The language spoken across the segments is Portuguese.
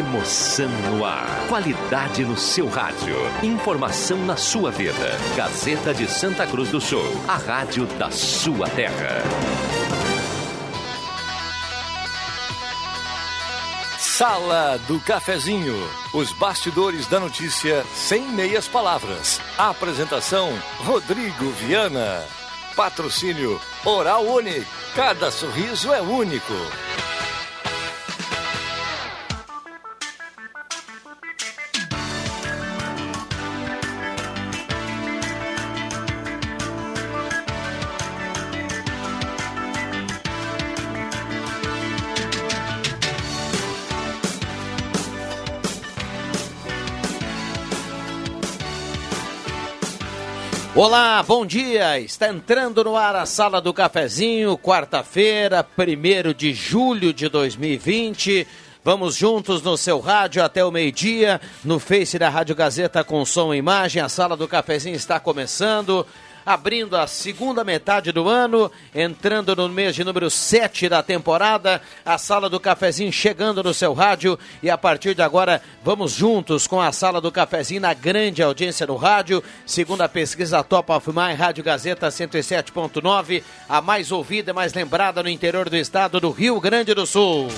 Emoção no ar. Qualidade no seu rádio. Informação na sua vida. Gazeta de Santa Cruz do Sul. A rádio da sua terra. Sala do Cafezinho. Os bastidores da notícia sem meias palavras. Apresentação: Rodrigo Viana. Patrocínio Oral Unique. Cada sorriso é único. Olá, bom dia. Está entrando no ar a Sala do Cafezinho, quarta-feira, 1 de julho de 2020. Vamos juntos no seu rádio até o meio-dia, no Face da Rádio Gazeta com som e imagem. A Sala do Cafezinho está começando abrindo a segunda metade do ano, entrando no mês de número 7 da temporada, a Sala do Cafezinho chegando no seu rádio e a partir de agora vamos juntos com a Sala do Cafezinho na grande audiência do rádio, segundo a pesquisa Top of Mind, Rádio Gazeta 107.9, a mais ouvida e mais lembrada no interior do estado do Rio Grande do Sul.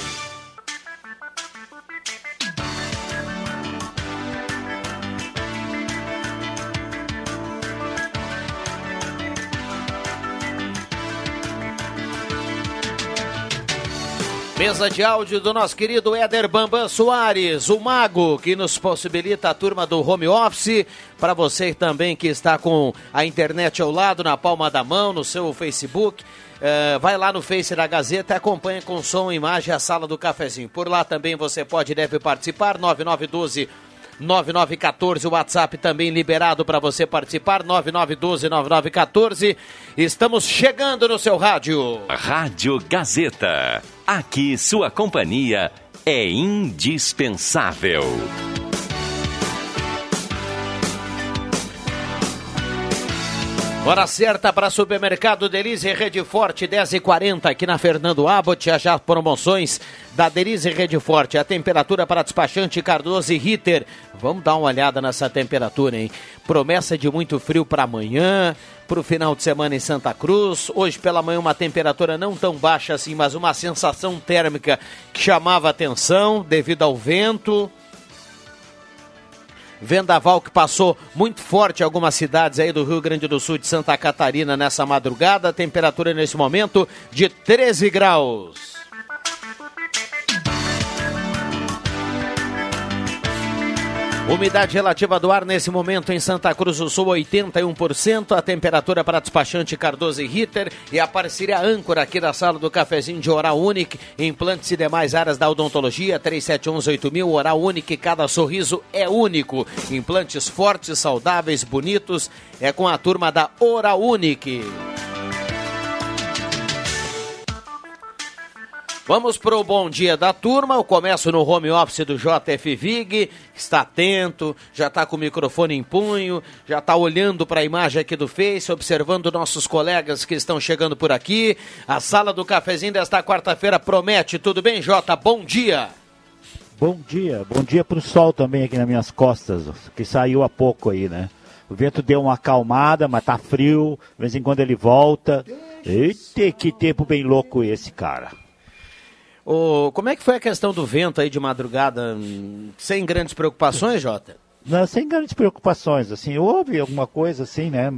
Mesa de áudio do nosso querido Éder Bambam Soares, o mago que nos possibilita a turma do home office. Para você também que está com a internet ao lado, na palma da mão, no seu Facebook. Uh, vai lá no Face da Gazeta e acompanha com som e imagem a sala do cafezinho. Por lá também você pode e deve participar. 9912 9914, o WhatsApp também liberado para você participar, 9912-9914. Estamos chegando no seu rádio. Rádio Gazeta. Aqui sua companhia é indispensável. Hora certa para supermercado Delize Rede Forte 10 e 40 aqui na Fernando Abbott. Já já promoções da Delize Rede Forte. A temperatura para despachante Cardoso e Ritter. Vamos dar uma olhada nessa temperatura, hein? Promessa de muito frio para amanhã, para o final de semana em Santa Cruz. Hoje pela manhã uma temperatura não tão baixa assim, mas uma sensação térmica que chamava atenção devido ao vento. Vendaval que passou muito forte em algumas cidades aí do Rio Grande do Sul de Santa Catarina nessa madrugada. Temperatura nesse momento de 13 graus. Umidade relativa do ar nesse momento em Santa Cruz do Sul, 81%. A temperatura para despachante Cardoso e Ritter e a parceria âncora aqui da sala do cafezinho de Oral Unique. Implantes e demais áreas da odontologia, 3711-8000. Oral Unique, cada sorriso é único. Implantes fortes, saudáveis, bonitos. É com a turma da Oral Unique. Vamos para o bom dia da turma. Eu começo no home office do JF Vig. Está atento, já está com o microfone em punho, já está olhando para a imagem aqui do Face, observando nossos colegas que estão chegando por aqui. A sala do cafezinho desta quarta-feira promete. Tudo bem, Jota? Bom dia. Bom dia. Bom dia para o sol também aqui nas minhas costas, que saiu há pouco aí, né? O vento deu uma acalmada, mas tá frio. De vez em quando ele volta. Eita, que tempo bem louco esse, cara. O, como é que foi a questão do vento aí de madrugada? Sem grandes preocupações, Jota? Não, sem grandes preocupações, assim, houve alguma coisa assim, né?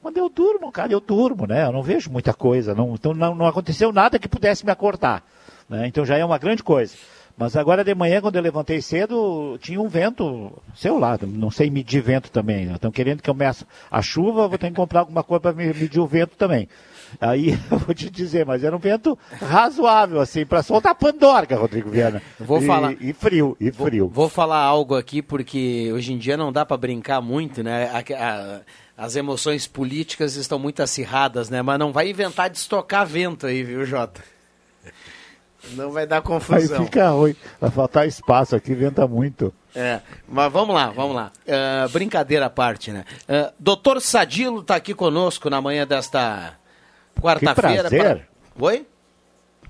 Quando eu durmo, cara, eu durmo, né? Eu não vejo muita coisa, não, então não, não aconteceu nada que pudesse me acordar, né? Então já é uma grande coisa. Mas agora de manhã, quando eu levantei cedo, tinha um vento, sei lá, não sei medir vento também. Estão né? querendo que eu meça a chuva, vou ter que comprar alguma coisa para medir o vento também. Aí eu vou te dizer, mas era um vento razoável, assim, para soltar pandorga, Rodrigo Viana. Vou e, falar. E frio, e frio. Vou, vou falar algo aqui, porque hoje em dia não dá para brincar muito, né? A, a, as emoções políticas estão muito acirradas, né? Mas não vai inventar de estocar vento aí, viu, Jota? Não vai dar confusão. Aí fica ruim. Vai faltar espaço aqui, venta muito. É, mas vamos lá, vamos lá. Uh, brincadeira à parte, né? Uh, Doutor Sadilo está aqui conosco na manhã desta quarta-feira. Que prazer. Pra... Oi?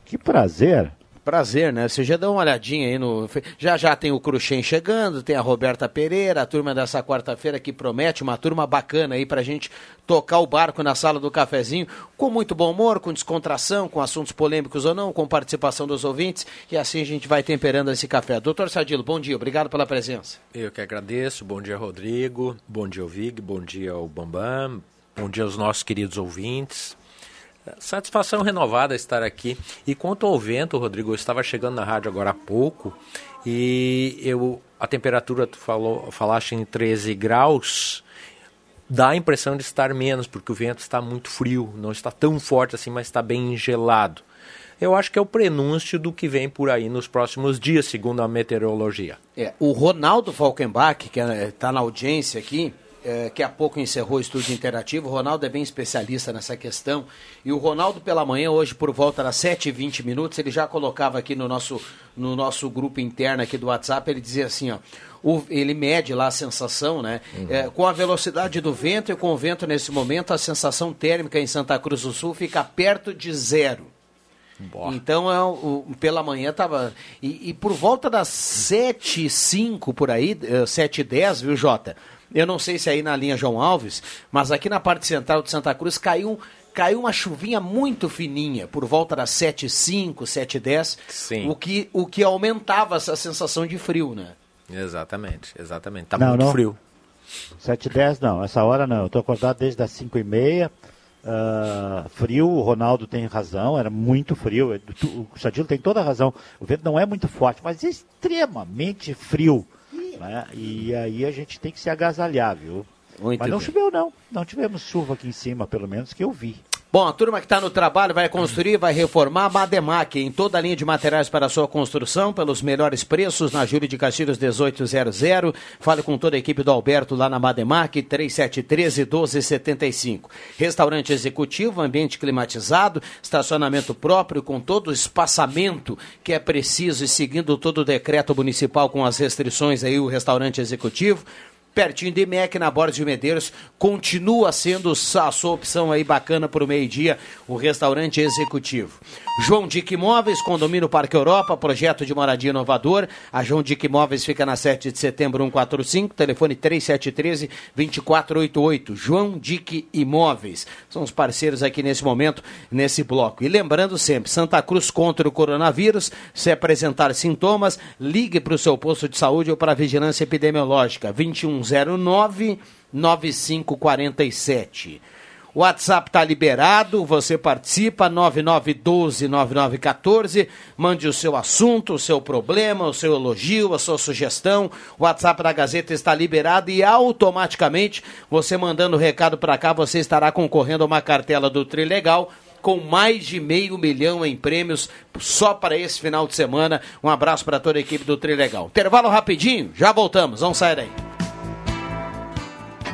Que prazer. Prazer, né? Você já dá uma olhadinha aí no. Já já tem o Cruxem chegando, tem a Roberta Pereira, a turma dessa quarta-feira que promete uma turma bacana aí pra gente tocar o barco na sala do cafezinho, com muito bom humor, com descontração, com assuntos polêmicos ou não, com participação dos ouvintes, e assim a gente vai temperando esse café. Doutor Sadilo, bom dia, obrigado pela presença. Eu que agradeço, bom dia, Rodrigo, bom dia, Vig, bom dia ao Bambam, bom dia aos nossos queridos ouvintes. Satisfação renovada estar aqui. E quanto ao vento, Rodrigo, eu estava chegando na rádio agora há pouco e eu a temperatura tu falou, falaste em 13 graus, dá a impressão de estar menos, porque o vento está muito frio, não está tão forte assim, mas está bem gelado. Eu acho que é o prenúncio do que vem por aí nos próximos dias, segundo a meteorologia. É, o Ronaldo Falkenbach, que está na audiência aqui, é, que há pouco encerrou o estúdio interativo. O Ronaldo é bem especialista nessa questão. E o Ronaldo, pela manhã, hoje, por volta das 7h20 minutos, ele já colocava aqui no nosso, no nosso grupo interno aqui do WhatsApp, ele dizia assim, ó. O, ele mede lá a sensação, né? Uhum. É, com a velocidade do vento e com o vento nesse momento, a sensação térmica em Santa Cruz do Sul fica perto de zero. Boa. Então, é, o, pela manhã estava. E, e, por volta das 7 h por aí, 7 h 10 viu, Jota? Eu não sei se é aí na linha João Alves, mas aqui na parte central de Santa Cruz caiu caiu uma chuvinha muito fininha, por volta das 7h05, 7h10, Sim. O, que, o que aumentava essa sensação de frio, né? Exatamente, exatamente. Tá não, muito não. frio. 7h10 não, essa hora não. Eu tô acordado desde as 5h30. Uh, frio, o Ronaldo tem razão, era muito frio. O Sadilo tem toda a razão. O vento não é muito forte, mas é extremamente frio. Né? E aí a gente tem que se agasalhar, viu? Muito Mas não bem. choveu não, não tivemos chuva aqui em cima, pelo menos que eu vi. Bom, a turma que está no trabalho vai construir, vai reformar a Mademac em toda a linha de materiais para sua construção, pelos melhores preços, na Júlio de Castilhos 1800. Fale com toda a equipe do Alberto lá na Mademac, 3713-1275. Restaurante executivo, ambiente climatizado, estacionamento próprio com todo o espaçamento que é preciso e seguindo todo o decreto municipal com as restrições aí, o restaurante executivo pertinho de MEC, na Borda de Medeiros. Continua sendo a sua opção aí bacana para o meio-dia, o restaurante executivo. João Dick Imóveis, condomínio Parque Europa, projeto de moradia inovador. A João Dick Imóveis fica na 7 de setembro 145, telefone 3713-2488. João Dick Imóveis. São os parceiros aqui nesse momento, nesse bloco. E lembrando sempre, Santa Cruz contra o coronavírus, se apresentar sintomas, ligue para o seu posto de saúde ou para a vigilância epidemiológica. 2109 9547. O WhatsApp está liberado, você participa, 9912-9914. Mande o seu assunto, o seu problema, o seu elogio, a sua sugestão. O WhatsApp da Gazeta está liberado e automaticamente, você mandando o recado para cá, você estará concorrendo a uma cartela do Trilegal com mais de meio milhão em prêmios só para esse final de semana. Um abraço para toda a equipe do Trilegal. Intervalo rapidinho, já voltamos, vamos sair daí.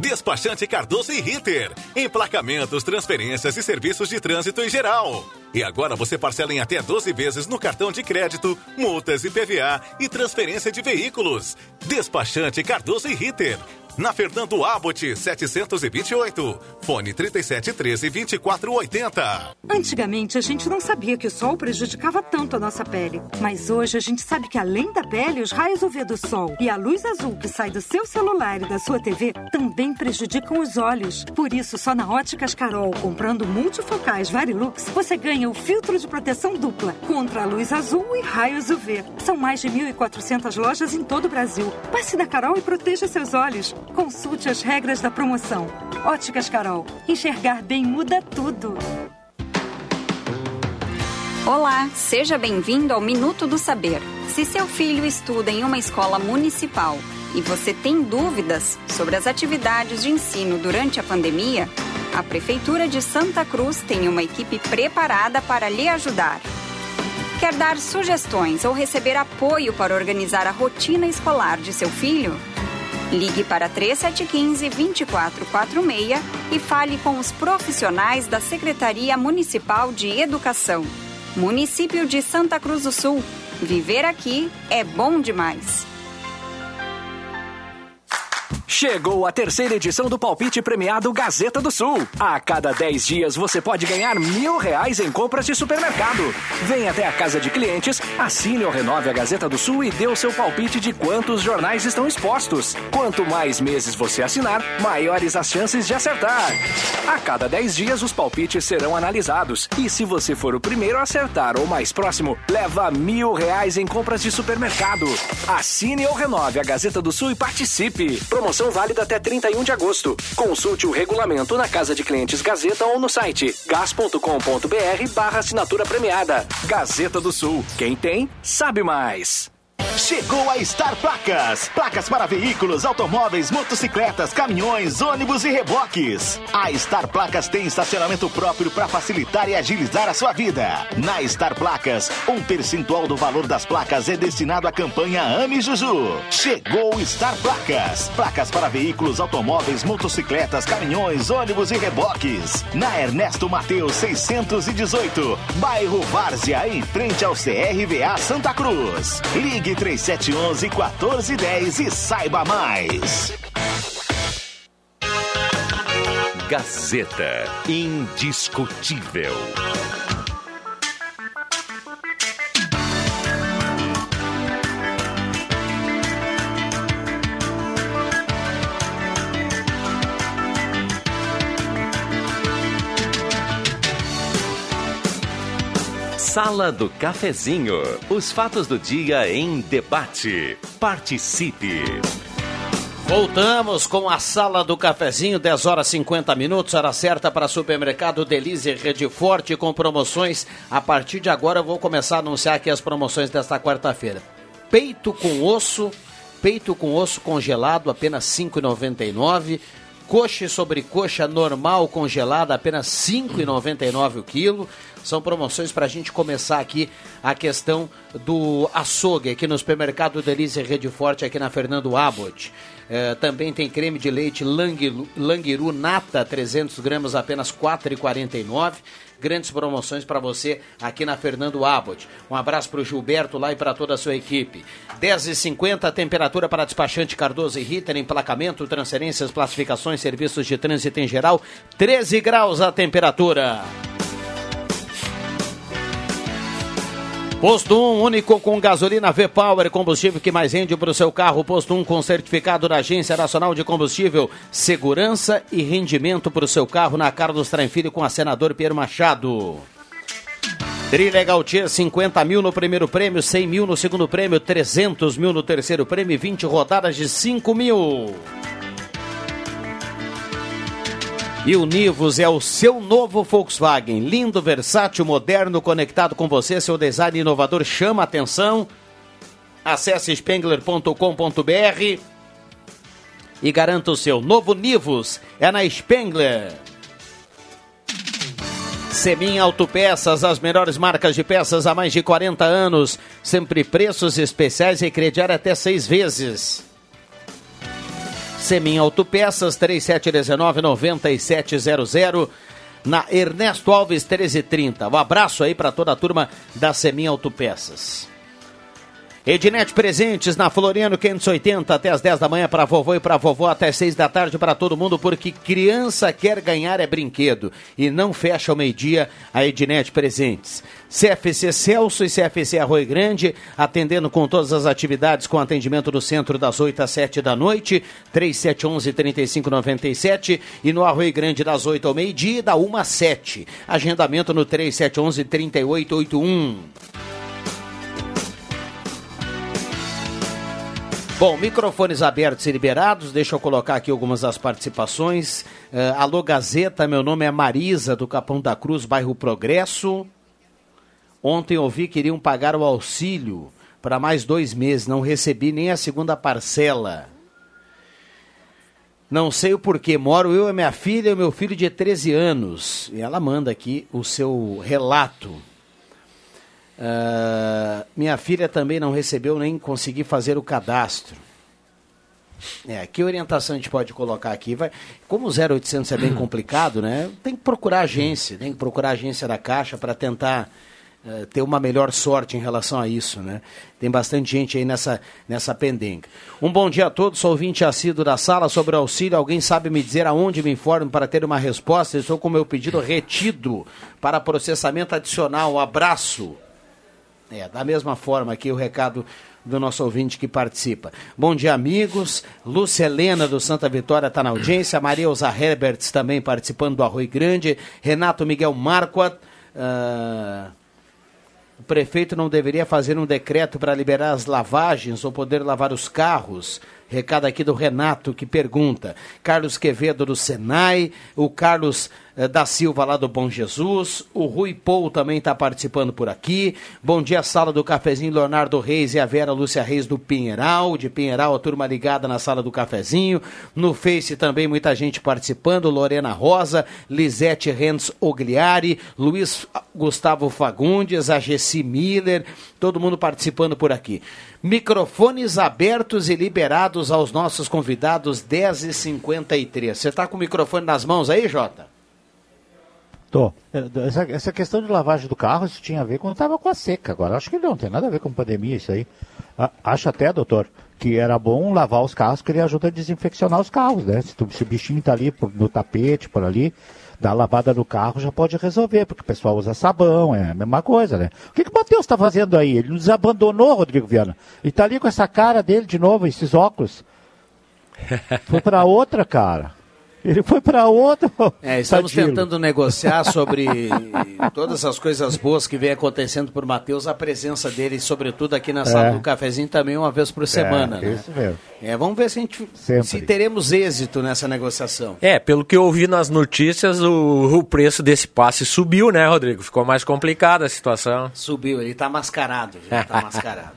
Despachante Cardoso e Ritter. Emplacamentos, transferências e serviços de trânsito em geral. E agora você parcela em até 12 vezes no cartão de crédito, multas e PVA e transferência de veículos. Despachante Cardoso e Ritter na Fernando Abbott 728. Fone 3713 2480. Antigamente a gente não sabia que o sol prejudicava tanto a nossa pele, mas hoje a gente sabe que além da pele, os raios UV do sol e a luz azul que sai do seu celular e da sua TV também prejudicam os olhos. Por isso, só na Óticas Carol, comprando multifocais Varilux, você ganha o filtro de proteção dupla contra a luz azul e raios UV. São mais de 1.400 lojas em todo o Brasil. Passe na Carol e proteja seus olhos. Consulte as regras da promoção. Óticas Carol. Enxergar bem muda tudo. Olá, seja bem-vindo ao Minuto do Saber. Se seu filho estuda em uma escola municipal e você tem dúvidas sobre as atividades de ensino durante a pandemia, a Prefeitura de Santa Cruz tem uma equipe preparada para lhe ajudar. Quer dar sugestões ou receber apoio para organizar a rotina escolar de seu filho? Ligue para 3715-2446 e fale com os profissionais da Secretaria Municipal de Educação. Município de Santa Cruz do Sul. Viver aqui é bom demais. Chegou a terceira edição do palpite premiado Gazeta do Sul. A cada 10 dias você pode ganhar mil reais em compras de supermercado. Venha até a casa de clientes, assine ou renove a Gazeta do Sul e dê o seu palpite de quantos jornais estão expostos. Quanto mais meses você assinar, maiores as chances de acertar. A cada 10 dias os palpites serão analisados. E se você for o primeiro a acertar ou mais próximo, leva mil reais em compras de supermercado. Assine ou renove a Gazeta do Sul e participe. Promoção válida até 31 de agosto. Consulte o regulamento na Casa de Clientes Gazeta ou no site gas.com.br barra assinatura premiada. Gazeta do Sul. Quem tem, sabe mais. Chegou a Star Placas. Placas para veículos, automóveis, motocicletas, caminhões, ônibus e reboques. A Star Placas tem estacionamento próprio para facilitar e agilizar a sua vida. Na Star Placas, um percentual do valor das placas é destinado à campanha Ame Juju. Chegou Star Placas. Placas para veículos, automóveis, motocicletas, caminhões, ônibus e reboques. Na Ernesto Mateus 618, bairro Várzea, em frente ao CRVA Santa Cruz. Ligue 3711 1410 e saiba mais. Gazeta Indiscutível. Sala do Cafezinho. Os fatos do dia em debate. Participe. Voltamos com a sala do cafezinho, 10 horas 50 minutos, hora certa para supermercado Delize Rede Forte com promoções. A partir de agora eu vou começar a anunciar aqui as promoções desta quarta-feira. Peito com osso, peito com osso congelado, apenas 5,99. Coxa e sobrecoxa normal congelada, apenas 5,99 o quilo. São promoções para a gente começar aqui a questão do açougue aqui no supermercado Delícia Rede Forte, aqui na Fernando Abbott. É, também tem creme de leite Langiru, Langiru Nata, 300 gramas, apenas R$ 4,49 grandes promoções para você aqui na Fernando Abbott. Um abraço para o Gilberto lá e para toda a sua equipe. 10h50, temperatura para despachante Cardoso e Ritter, emplacamento, transferências, classificações, serviços de trânsito em geral. 13 graus a temperatura. Posto 1, único com gasolina V-Power, combustível que mais rende para o seu carro. Posto 1 com certificado da Agência Nacional de Combustível. Segurança e rendimento para o seu carro na Carlos Traem com a senador Pierre Machado. Trilegal Tier, 50 mil no primeiro prêmio, 100 mil no segundo prêmio, 300 mil no terceiro prêmio, 20 rodadas de 5 mil. E o Nivus é o seu novo Volkswagen. Lindo, versátil, moderno, conectado com você. Seu design inovador chama a atenção. Acesse spengler.com.br e garanta o seu novo Nivus. É na Spengler. Semin Autopeças, as melhores marcas de peças há mais de 40 anos. Sempre preços especiais e crediar até seis vezes. Semin Autopeças 3719-9700 na Ernesto Alves 1330. Um abraço aí para toda a turma da Semin Autopeças. Ednet Presentes na Floriano 580 até as 10 da manhã para vovô e para vovó até 6 da tarde para todo mundo, porque criança quer ganhar é brinquedo e não fecha ao meio-dia a Ednet Presentes. CFC Celso e CFC Arroio Grande, atendendo com todas as atividades com atendimento no centro das 8 às 7 da noite, 3711-3597 e no Arroio Grande das 8 ao meio-dia da 1 às 7. Agendamento no 3711-3881. Bom, microfones abertos e liberados, deixa eu colocar aqui algumas das participações. Uh, alô Gazeta, meu nome é Marisa, do Capão da Cruz, bairro Progresso. Ontem ouvi que iriam pagar o auxílio para mais dois meses, não recebi nem a segunda parcela. Não sei o porquê, moro eu, a minha filha e meu filho de 13 anos. E ela manda aqui o seu relato. Uh, minha filha também não recebeu nem consegui fazer o cadastro. É, que orientação a gente pode colocar aqui? Vai, como o 0800 é bem complicado, né? Tem que procurar agência, tem que procurar a agência da Caixa para tentar uh, ter uma melhor sorte em relação a isso, né? Tem bastante gente aí nessa, nessa pendenga. Um bom dia a todos, sou ouvinte assíduo da sala sobre auxílio. Alguém sabe me dizer aonde me informo para ter uma resposta? Estou com meu pedido retido para processamento adicional. Um abraço. É, da mesma forma aqui o recado do nosso ouvinte que participa. Bom dia, amigos. Lúcia Helena do Santa Vitória está na audiência. Maria Elza Herberts também participando do Arroio Grande. Renato Miguel Marquardt. Uh, o prefeito não deveria fazer um decreto para liberar as lavagens ou poder lavar os carros? Recado aqui do Renato que pergunta. Carlos Quevedo do Senai, o Carlos da Silva lá do Bom Jesus, o Rui Pou também está participando por aqui. Bom dia, sala do cafezinho, Leonardo Reis e a Vera Lúcia Reis do Pinheiral, de Pinheiral, a turma ligada na sala do cafezinho. No Face também muita gente participando, Lorena Rosa, Lisete Renz Ogliari, Luiz Gustavo Fagundes, a Gessi Miller, todo mundo participando por aqui. Microfones abertos e liberados aos nossos convidados 10h53. Você está com o microfone nas mãos aí, Jota? Tô. Essa, essa, questão de lavagem do carro, isso tinha a ver quando estava com a seca. Agora, acho que não tem nada a ver com pandemia isso aí. Acho até, doutor, que era bom lavar os carros, que ele ajuda a desinfeccionar os carros, né? Se, tu, se o bichinho está ali por, no tapete, por ali, dá lavada no carro já pode resolver, porque o pessoal usa sabão, é a mesma coisa, né? O que, que o Matheus está fazendo aí? Ele nos abandonou, Rodrigo Viana. E está ali com essa cara dele de novo, esses óculos. Foi para outra, cara. Ele foi para outro. É, estamos tentando negociar sobre todas as coisas boas que vem acontecendo por Matheus, a presença dele, sobretudo aqui na sala é. do cafezinho, também uma vez por semana. É, né? isso mesmo. É, vamos ver se, a gente, se teremos êxito nessa negociação. É, pelo que eu ouvi nas notícias, o, o preço desse passe subiu, né, Rodrigo? Ficou mais complicada a situação. Subiu, ele está mascarado, já está mascarado.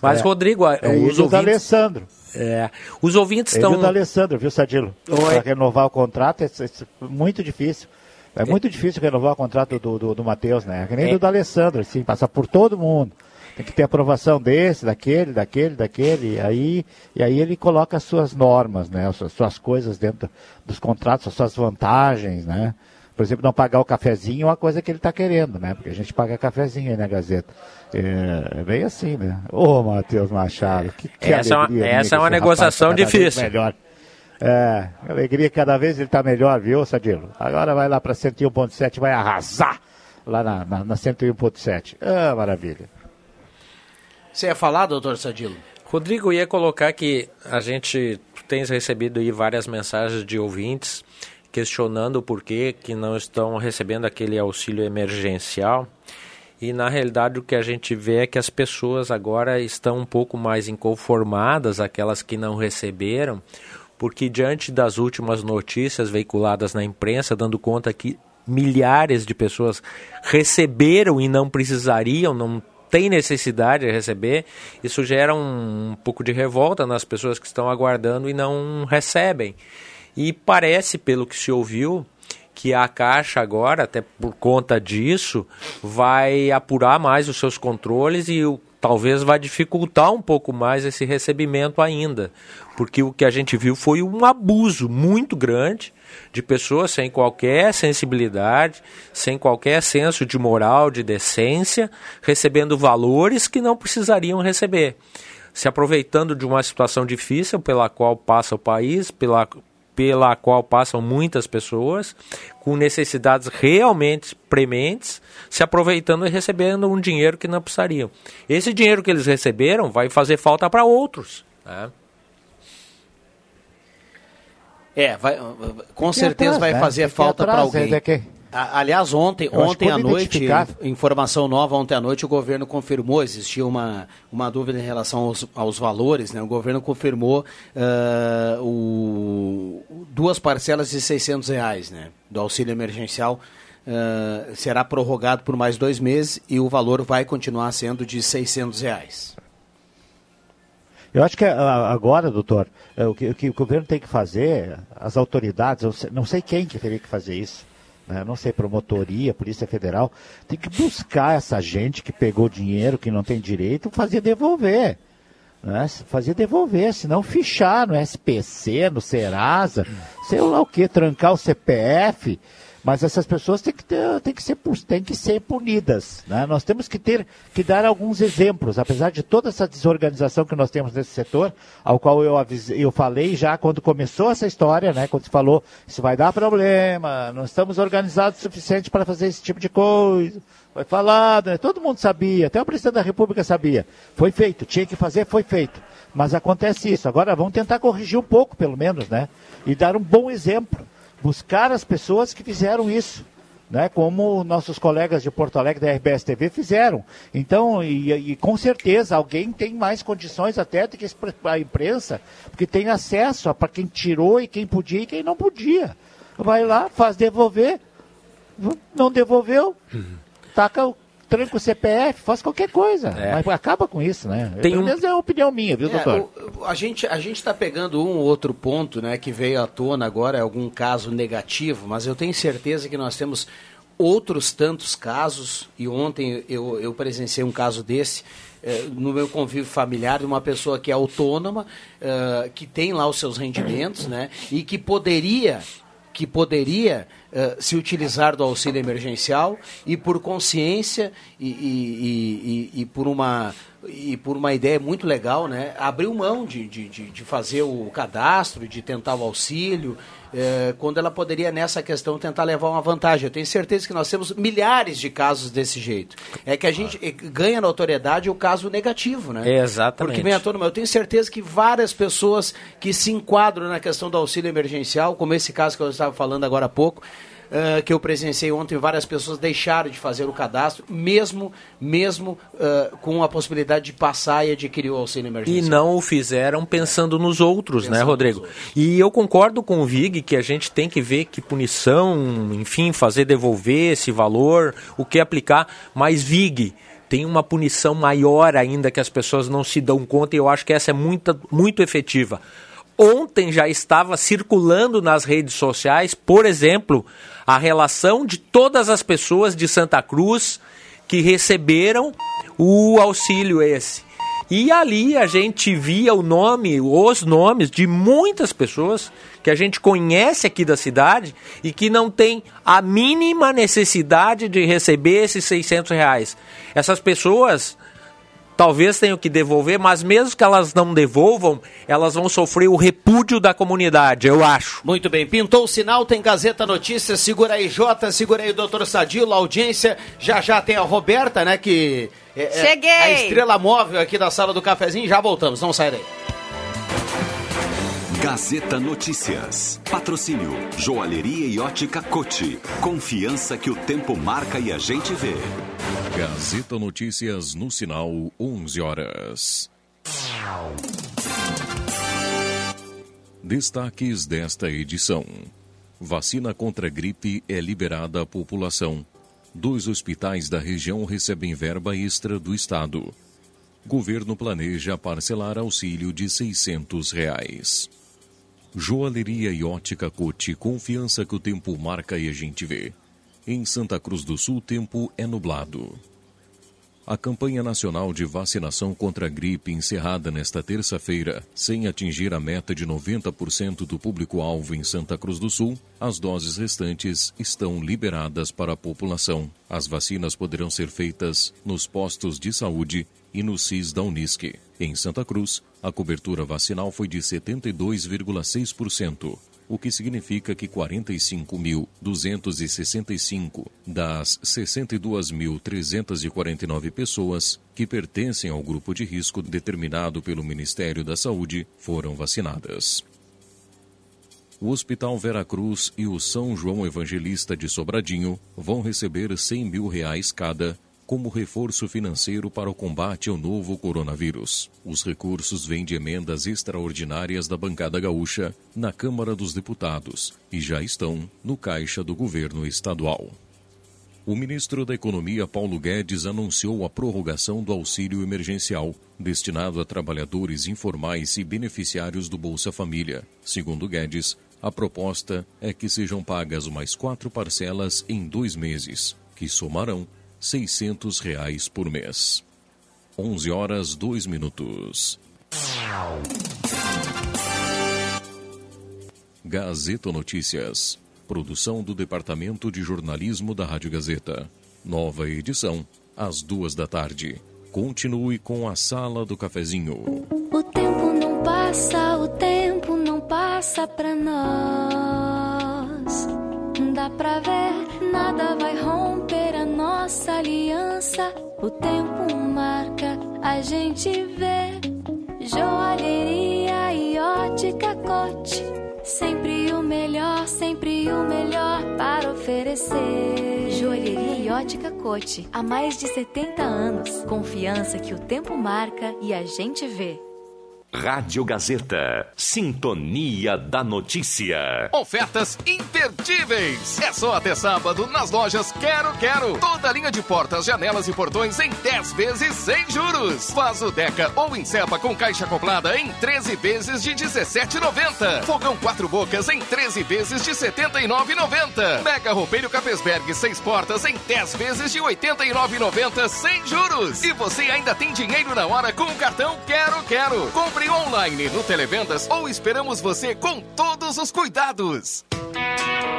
Mas, é. Rodrigo, é, os ouvintes... Alessandro. É, os ouvintes estão. Do Alessandro, viu, Sadilo? Para renovar o contrato é, é, muito difícil. É, é muito difícil renovar o contrato do, do, do Matheus, né? Que nem é. do Alessandro, assim, passa por todo mundo. Tem que ter aprovação desse, daquele, daquele, daquele. E aí, e aí ele coloca as suas normas, né? As suas, suas coisas dentro dos contratos, as suas vantagens, né? Por exemplo, não pagar o cafezinho é uma coisa que ele está querendo, né? Porque a gente paga cafezinho aí na Gazeta. É, é bem assim, né? Ô, Matheus Machado, que, que essa alegria. É uma, essa é uma negociação tá difícil. Melhor. É, alegria cada vez ele está melhor, viu, Sadilo? Agora vai lá para 101.7, vai arrasar lá na, na, na 101.7. Ah, maravilha. Você ia falar, doutor Sadilo? Rodrigo, ia colocar que a gente tem recebido aí várias mensagens de ouvintes questionando o porquê que não estão recebendo aquele auxílio emergencial. E na realidade o que a gente vê é que as pessoas agora estão um pouco mais inconformadas, aquelas que não receberam, porque diante das últimas notícias veiculadas na imprensa, dando conta que milhares de pessoas receberam e não precisariam, não tem necessidade de receber, isso gera um, um pouco de revolta nas pessoas que estão aguardando e não recebem. E parece, pelo que se ouviu, que a Caixa agora, até por conta disso, vai apurar mais os seus controles e talvez vai dificultar um pouco mais esse recebimento ainda. Porque o que a gente viu foi um abuso muito grande de pessoas sem qualquer sensibilidade, sem qualquer senso de moral, de decência, recebendo valores que não precisariam receber. Se aproveitando de uma situação difícil pela qual passa o país, pela pela qual passam muitas pessoas com necessidades realmente prementes, se aproveitando e recebendo um dinheiro que não precisariam. Esse dinheiro que eles receberam vai fazer falta para outros. Né? É, vai, com certeza atrás, vai né? fazer falta para alguém. É que... Aliás, ontem, ontem à noite, informação nova, ontem à noite o governo confirmou, existia uma, uma dúvida em relação aos, aos valores, né? o governo confirmou uh, o, duas parcelas de 600 reais né? do auxílio emergencial, uh, será prorrogado por mais dois meses e o valor vai continuar sendo de 600 reais. Eu acho que agora, doutor, é, o que, o que o governo tem que fazer, as autoridades, não sei quem que teria que fazer isso, né, não sei, promotoria, Polícia Federal, tem que buscar essa gente que pegou dinheiro, que não tem direito, fazer devolver. Né? Fazer devolver, senão fichar no SPC, no Serasa, sei lá o que, trancar o CPF. Mas essas pessoas têm que, ter, têm que, ser, têm que ser punidas. Né? Nós temos que ter que dar alguns exemplos, apesar de toda essa desorganização que nós temos nesse setor, ao qual eu, avisei, eu falei já quando começou essa história, né? quando se falou, isso vai dar problema, não estamos organizados o suficiente para fazer esse tipo de coisa. Foi falado, né? todo mundo sabia, até o presidente da República sabia. Foi feito, tinha que fazer, foi feito. Mas acontece isso. Agora vamos tentar corrigir um pouco, pelo menos, né? E dar um bom exemplo buscar as pessoas que fizeram isso. Né, como nossos colegas de Porto Alegre da RBS TV fizeram. Então, e, e com certeza alguém tem mais condições até do que a imprensa, porque tem acesso para quem tirou e quem podia e quem não podia. Vai lá, faz devolver, não devolveu, uhum. taca o tranca o CPF, faz qualquer coisa. É. Mas acaba com isso, né? Tem Pelo um... menos é uma opinião minha, viu, é, doutor? O, a gente a está pegando um ou outro ponto, né, que veio à tona agora, é algum caso negativo, mas eu tenho certeza que nós temos outros tantos casos, e ontem eu, eu presenciei um caso desse, eh, no meu convívio familiar, de uma pessoa que é autônoma, eh, que tem lá os seus rendimentos, né, e que poderia, que poderia uh, se utilizar do auxílio emergencial e por consciência e, e, e, e, por uma e por uma ideia muito legal, né, abriu mão de, de, de fazer o cadastro, de tentar o auxílio, é, quando ela poderia, nessa questão, tentar levar uma vantagem. Eu tenho certeza que nós temos milhares de casos desse jeito. É que a gente ah. ganha notoriedade o caso negativo, né? É exatamente. Porque vem a tona, eu tenho certeza que várias pessoas que se enquadram na questão do auxílio emergencial, como esse caso que eu estava falando agora há pouco, uh, que eu presenciei ontem, várias pessoas deixaram de fazer o cadastro, mesmo, mesmo uh, com a possibilidade de passar e adquirir o auxílio emergencial. E não o fizeram pensando nos outros, né, pensando né, Rodrigo? Outros. E eu concordo com o Vig que a gente tem que ver que punição, enfim, fazer devolver esse valor, o que aplicar, mas Vig tem uma punição maior ainda que as pessoas não se dão conta e eu acho que essa é muito, muito efetiva. Ontem já estava circulando nas redes sociais, por exemplo, a relação de todas as pessoas de Santa Cruz que receberam o auxílio esse. E ali a gente via o nome, os nomes de muitas pessoas que a gente conhece aqui da cidade e que não tem a mínima necessidade de receber esses 600 reais. Essas pessoas talvez tenham que devolver, mas mesmo que elas não devolvam, elas vão sofrer o repúdio da comunidade, eu acho. Muito bem, pintou o sinal, tem Gazeta Notícias, segura aí Jota, segura aí doutor Sadilo, audiência, já já tem a Roberta, né, que... É, é Cheguei! É a estrela móvel aqui da sala do cafezinho, já voltamos, não sai daí. Gazeta Notícias. Patrocínio Joalheria e Ótica Cote. Confiança que o tempo marca e a gente vê. Gazeta Notícias no sinal 11 horas. Destaques desta edição: Vacina contra gripe é liberada à população. Dois hospitais da região recebem verba extra do Estado. Governo planeja parcelar auxílio de 600 reais. Joalheria e ótica Cote, confiança que o tempo marca e a gente vê. Em Santa Cruz do Sul, tempo é nublado. A campanha nacional de vacinação contra a gripe encerrada nesta terça-feira, sem atingir a meta de 90% do público-alvo em Santa Cruz do Sul, as doses restantes estão liberadas para a população. As vacinas poderão ser feitas nos postos de saúde e no CIS da Unisque. Em Santa Cruz, a cobertura vacinal foi de 72,6% o que significa que 45.265 das 62.349 pessoas que pertencem ao grupo de risco determinado pelo Ministério da Saúde foram vacinadas. O Hospital Veracruz e o São João Evangelista de Sobradinho vão receber 100 mil reais cada como reforço financeiro para o combate ao novo coronavírus. Os recursos vêm de emendas extraordinárias da bancada gaúcha na Câmara dos Deputados e já estão no caixa do governo estadual. O ministro da Economia, Paulo Guedes, anunciou a prorrogação do auxílio emergencial, destinado a trabalhadores informais e beneficiários do Bolsa Família. Segundo Guedes, A proposta é que sejam pagas mais quatro parcelas em dois meses, que somarão 600 reais por mês. 11 horas 2 minutos. Gazeta Notícias. Produção do Departamento de Jornalismo da Rádio Gazeta. Nova edição, às duas da tarde. Continue com a Sala do Cafezinho. O tempo não passa, o tempo não passa pra nós. Dá pra ver, nada vai romper nossa aliança. O tempo marca, a gente vê. Joalheria e ótica cote. Sempre o melhor, sempre o melhor para oferecer. Joalheria e ótica cote. Há mais de 70 anos. Confiança que o tempo marca e a gente vê. Rádio Gazeta. Sintonia da Notícia. Ofertas imperdíveis. É só até sábado nas lojas Quero Quero. Toda linha de portas, janelas e portões em 10 vezes sem juros. Vaso Deca ou Incepa com caixa acoplada em 13 vezes de 17,90. Fogão quatro bocas em 13 vezes de 79,90. Mega Roupeiro Capesberg 6 portas em 10 vezes de 89,90 sem juros. E você ainda tem dinheiro na hora com o cartão Quero Quero. Compre online no Televendas ou esperamos você com todos os cuidados.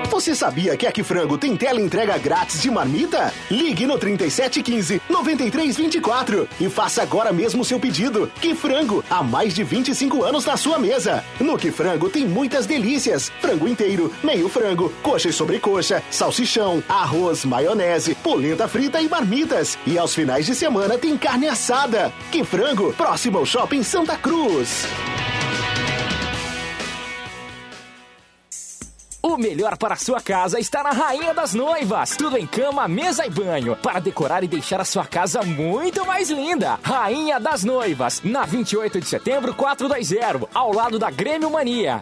Você sabia que a Que Frango tem tela entrega grátis de marmita? Ligue no 3715 9324 e faça agora mesmo seu pedido. Que Frango, há mais de 25 anos na sua mesa. No Que Frango tem muitas delícias: frango inteiro, meio frango, coxa e sobrecoxa, salsichão, arroz, maionese, polenta frita e marmitas. E aos finais de semana tem carne assada. Que Frango, próximo ao Shopping Santa Cruz. O melhor para a sua casa está na Rainha das Noivas. Tudo em cama, mesa e banho. Para decorar e deixar a sua casa muito mais linda. Rainha das Noivas. Na 28 de setembro, 420. Ao lado da Grêmio Mania.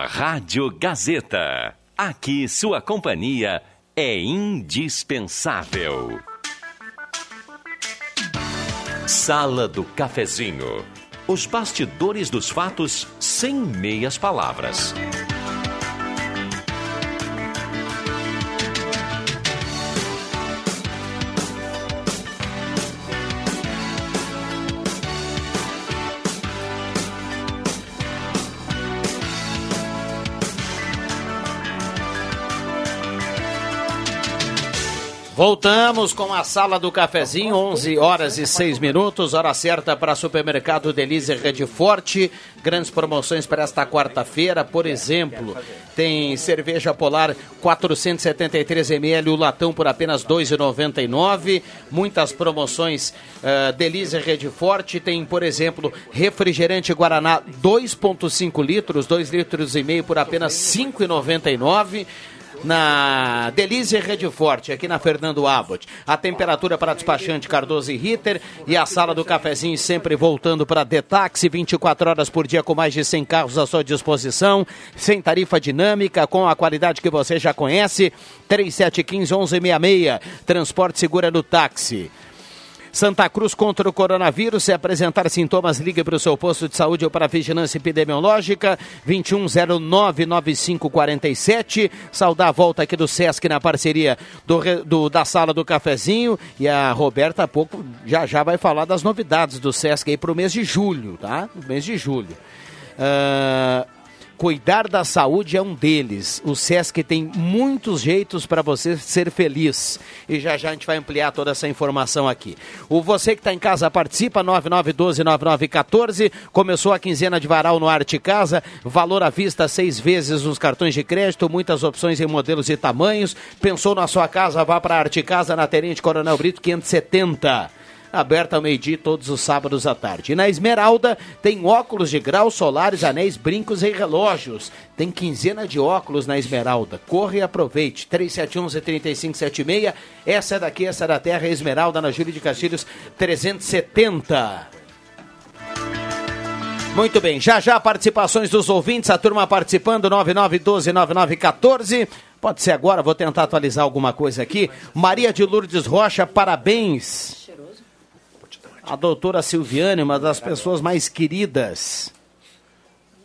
Rádio Gazeta. Aqui sua companhia é indispensável. Sala do Cafezinho. Os bastidores dos fatos sem meias palavras. Voltamos com a sala do cafezinho, 11 horas e 6 minutos, hora certa para supermercado Delize Rede Forte. Grandes promoções para esta quarta-feira, por exemplo, tem cerveja polar 473 ml, o latão por apenas R$ 2,99. Muitas promoções uh, Delize Rede Forte. Tem, por exemplo, refrigerante Guaraná 2,5 litros, 2 litros e meio por apenas R$ 5,99 na Delize Rede Forte, aqui na Fernando Abbott. A temperatura para despachante Cardoso e Ritter e a sala do cafezinho sempre voltando para Detaxi, 24 horas por dia com mais de 100 carros à sua disposição, sem tarifa dinâmica, com a qualidade que você já conhece. 3715 1166. Transporte segura no táxi. Santa Cruz contra o coronavírus. Se apresentar sintomas, ligue para o seu posto de saúde ou para a vigilância epidemiológica. 21099547. Saudar a volta aqui do Sesc na parceria do, do, da sala do cafezinho. E a Roberta, há pouco, já já vai falar das novidades do Sesc aí para o mês de julho, tá? No mês de julho. Uh, Cuidar da saúde é um deles. O SESC tem muitos jeitos para você ser feliz. E já já a gente vai ampliar toda essa informação aqui. O você que está em casa participa, 9912-9914. Começou a quinzena de varal no Arte Casa. Valor à vista seis vezes nos cartões de crédito. Muitas opções em modelos e tamanhos. Pensou na sua casa? Vá para a Arte Casa na Tenente Coronel Brito 570. Aberta ao meio-dia todos os sábados à tarde. E na Esmeralda tem óculos de grau, solares, anéis, brincos e relógios. Tem quinzena de óculos na Esmeralda. Corre e aproveite. 3711-3576. Essa é daqui, essa é da terra. Esmeralda na Júlio de Castilhos 370. Muito bem, já já participações dos ouvintes, a turma participando, 9912-9914. Pode ser agora, vou tentar atualizar alguma coisa aqui. Maria de Lourdes Rocha, parabéns. A doutora Silviane, uma das pessoas mais queridas.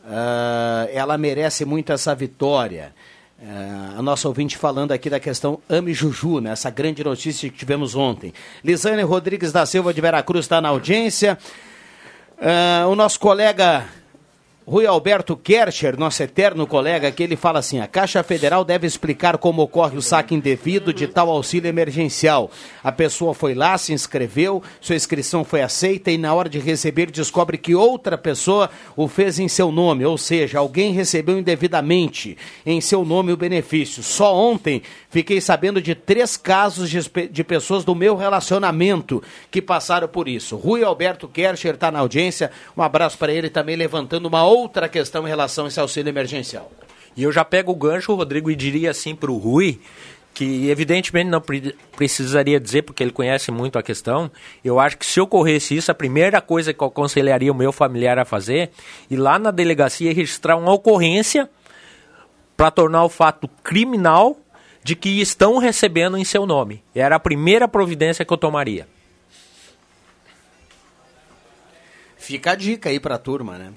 Uh, ela merece muito essa vitória. Uh, a nossa ouvinte falando aqui da questão Ame Juju, né? essa grande notícia que tivemos ontem. Lisane Rodrigues da Silva de Veracruz está na audiência. Uh, o nosso colega Rui Alberto Kercher, nosso eterno colega, que ele fala assim: a Caixa Federal deve explicar como ocorre o saque indevido de tal auxílio emergencial. A pessoa foi lá, se inscreveu, sua inscrição foi aceita e na hora de receber descobre que outra pessoa o fez em seu nome, ou seja, alguém recebeu indevidamente em seu nome o benefício. Só ontem fiquei sabendo de três casos de, de pessoas do meu relacionamento que passaram por isso. Rui Alberto Kercher está na audiência, um abraço para ele também levantando uma outra questão em relação a esse auxílio emergencial. E eu já pego o gancho, Rodrigo, e diria assim para o Rui, que evidentemente não pre precisaria dizer, porque ele conhece muito a questão. Eu acho que se ocorresse isso, a primeira coisa que eu aconselharia o meu familiar a fazer, ir lá na delegacia registrar uma ocorrência para tornar o fato criminal de que estão recebendo em seu nome. Era a primeira providência que eu tomaria. Fica a dica aí para a turma, né?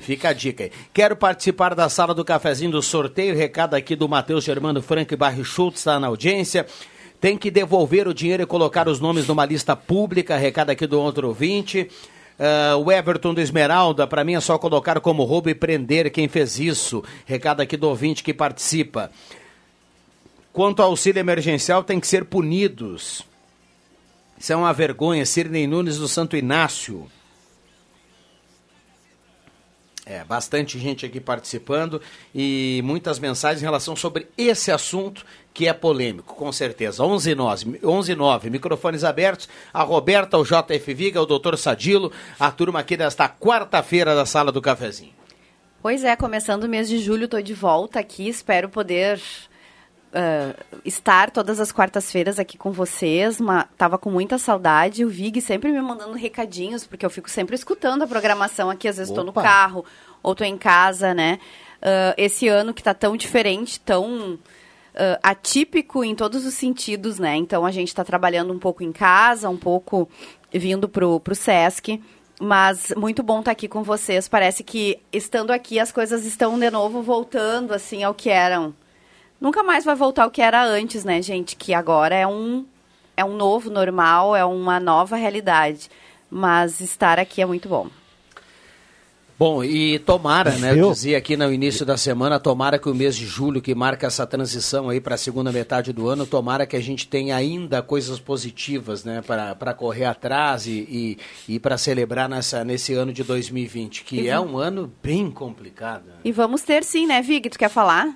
Fica a dica aí. Quero participar da sala do cafezinho do sorteio. Recado aqui do Matheus Germano Frank Barri Schultz, está na audiência. Tem que devolver o dinheiro e colocar os nomes numa lista pública. Recado aqui do outro ouvinte. Uh, o Everton do Esmeralda, para mim é só colocar como roubo e prender quem fez isso. Recado aqui do ouvinte que participa. Quanto ao auxílio emergencial, tem que ser punidos. Isso é uma vergonha. Sirnei Nunes do Santo Inácio. É, bastante gente aqui participando e muitas mensagens em relação sobre esse assunto que é polêmico, com certeza. 11 9, 11 9 microfones abertos. A Roberta, o JF Viga, o doutor Sadilo, a turma aqui desta quarta-feira da Sala do Cafezinho. Pois é, começando o mês de julho, estou de volta aqui, espero poder uh, estar todas as quartas-feiras aqui com vocês. Uma, tava com muita saudade. O Vig sempre me mandando recadinhos, porque eu fico sempre escutando a programação aqui. Às vezes estou no carro ou estou em casa, né? Uh, esse ano que está tão diferente, tão uh, atípico em todos os sentidos, né? Então a gente está trabalhando um pouco em casa, um pouco vindo pro, pro Sesc. Mas muito bom estar tá aqui com vocês. Parece que estando aqui as coisas estão de novo voltando assim ao que eram nunca mais vai voltar ao que era antes, né, gente? Que agora é um, é um novo normal, é uma nova realidade. Mas estar aqui é muito bom. Bom, e tomara, né? Eu dizia aqui no início da semana, tomara que o mês de julho, que marca essa transição aí para a segunda metade do ano, tomara que a gente tenha ainda coisas positivas, né? Para correr atrás e, e, e para celebrar nessa, nesse ano de 2020, que e é um ano bem complicado. Né? E vamos ter sim, né, Vig? Tu quer falar?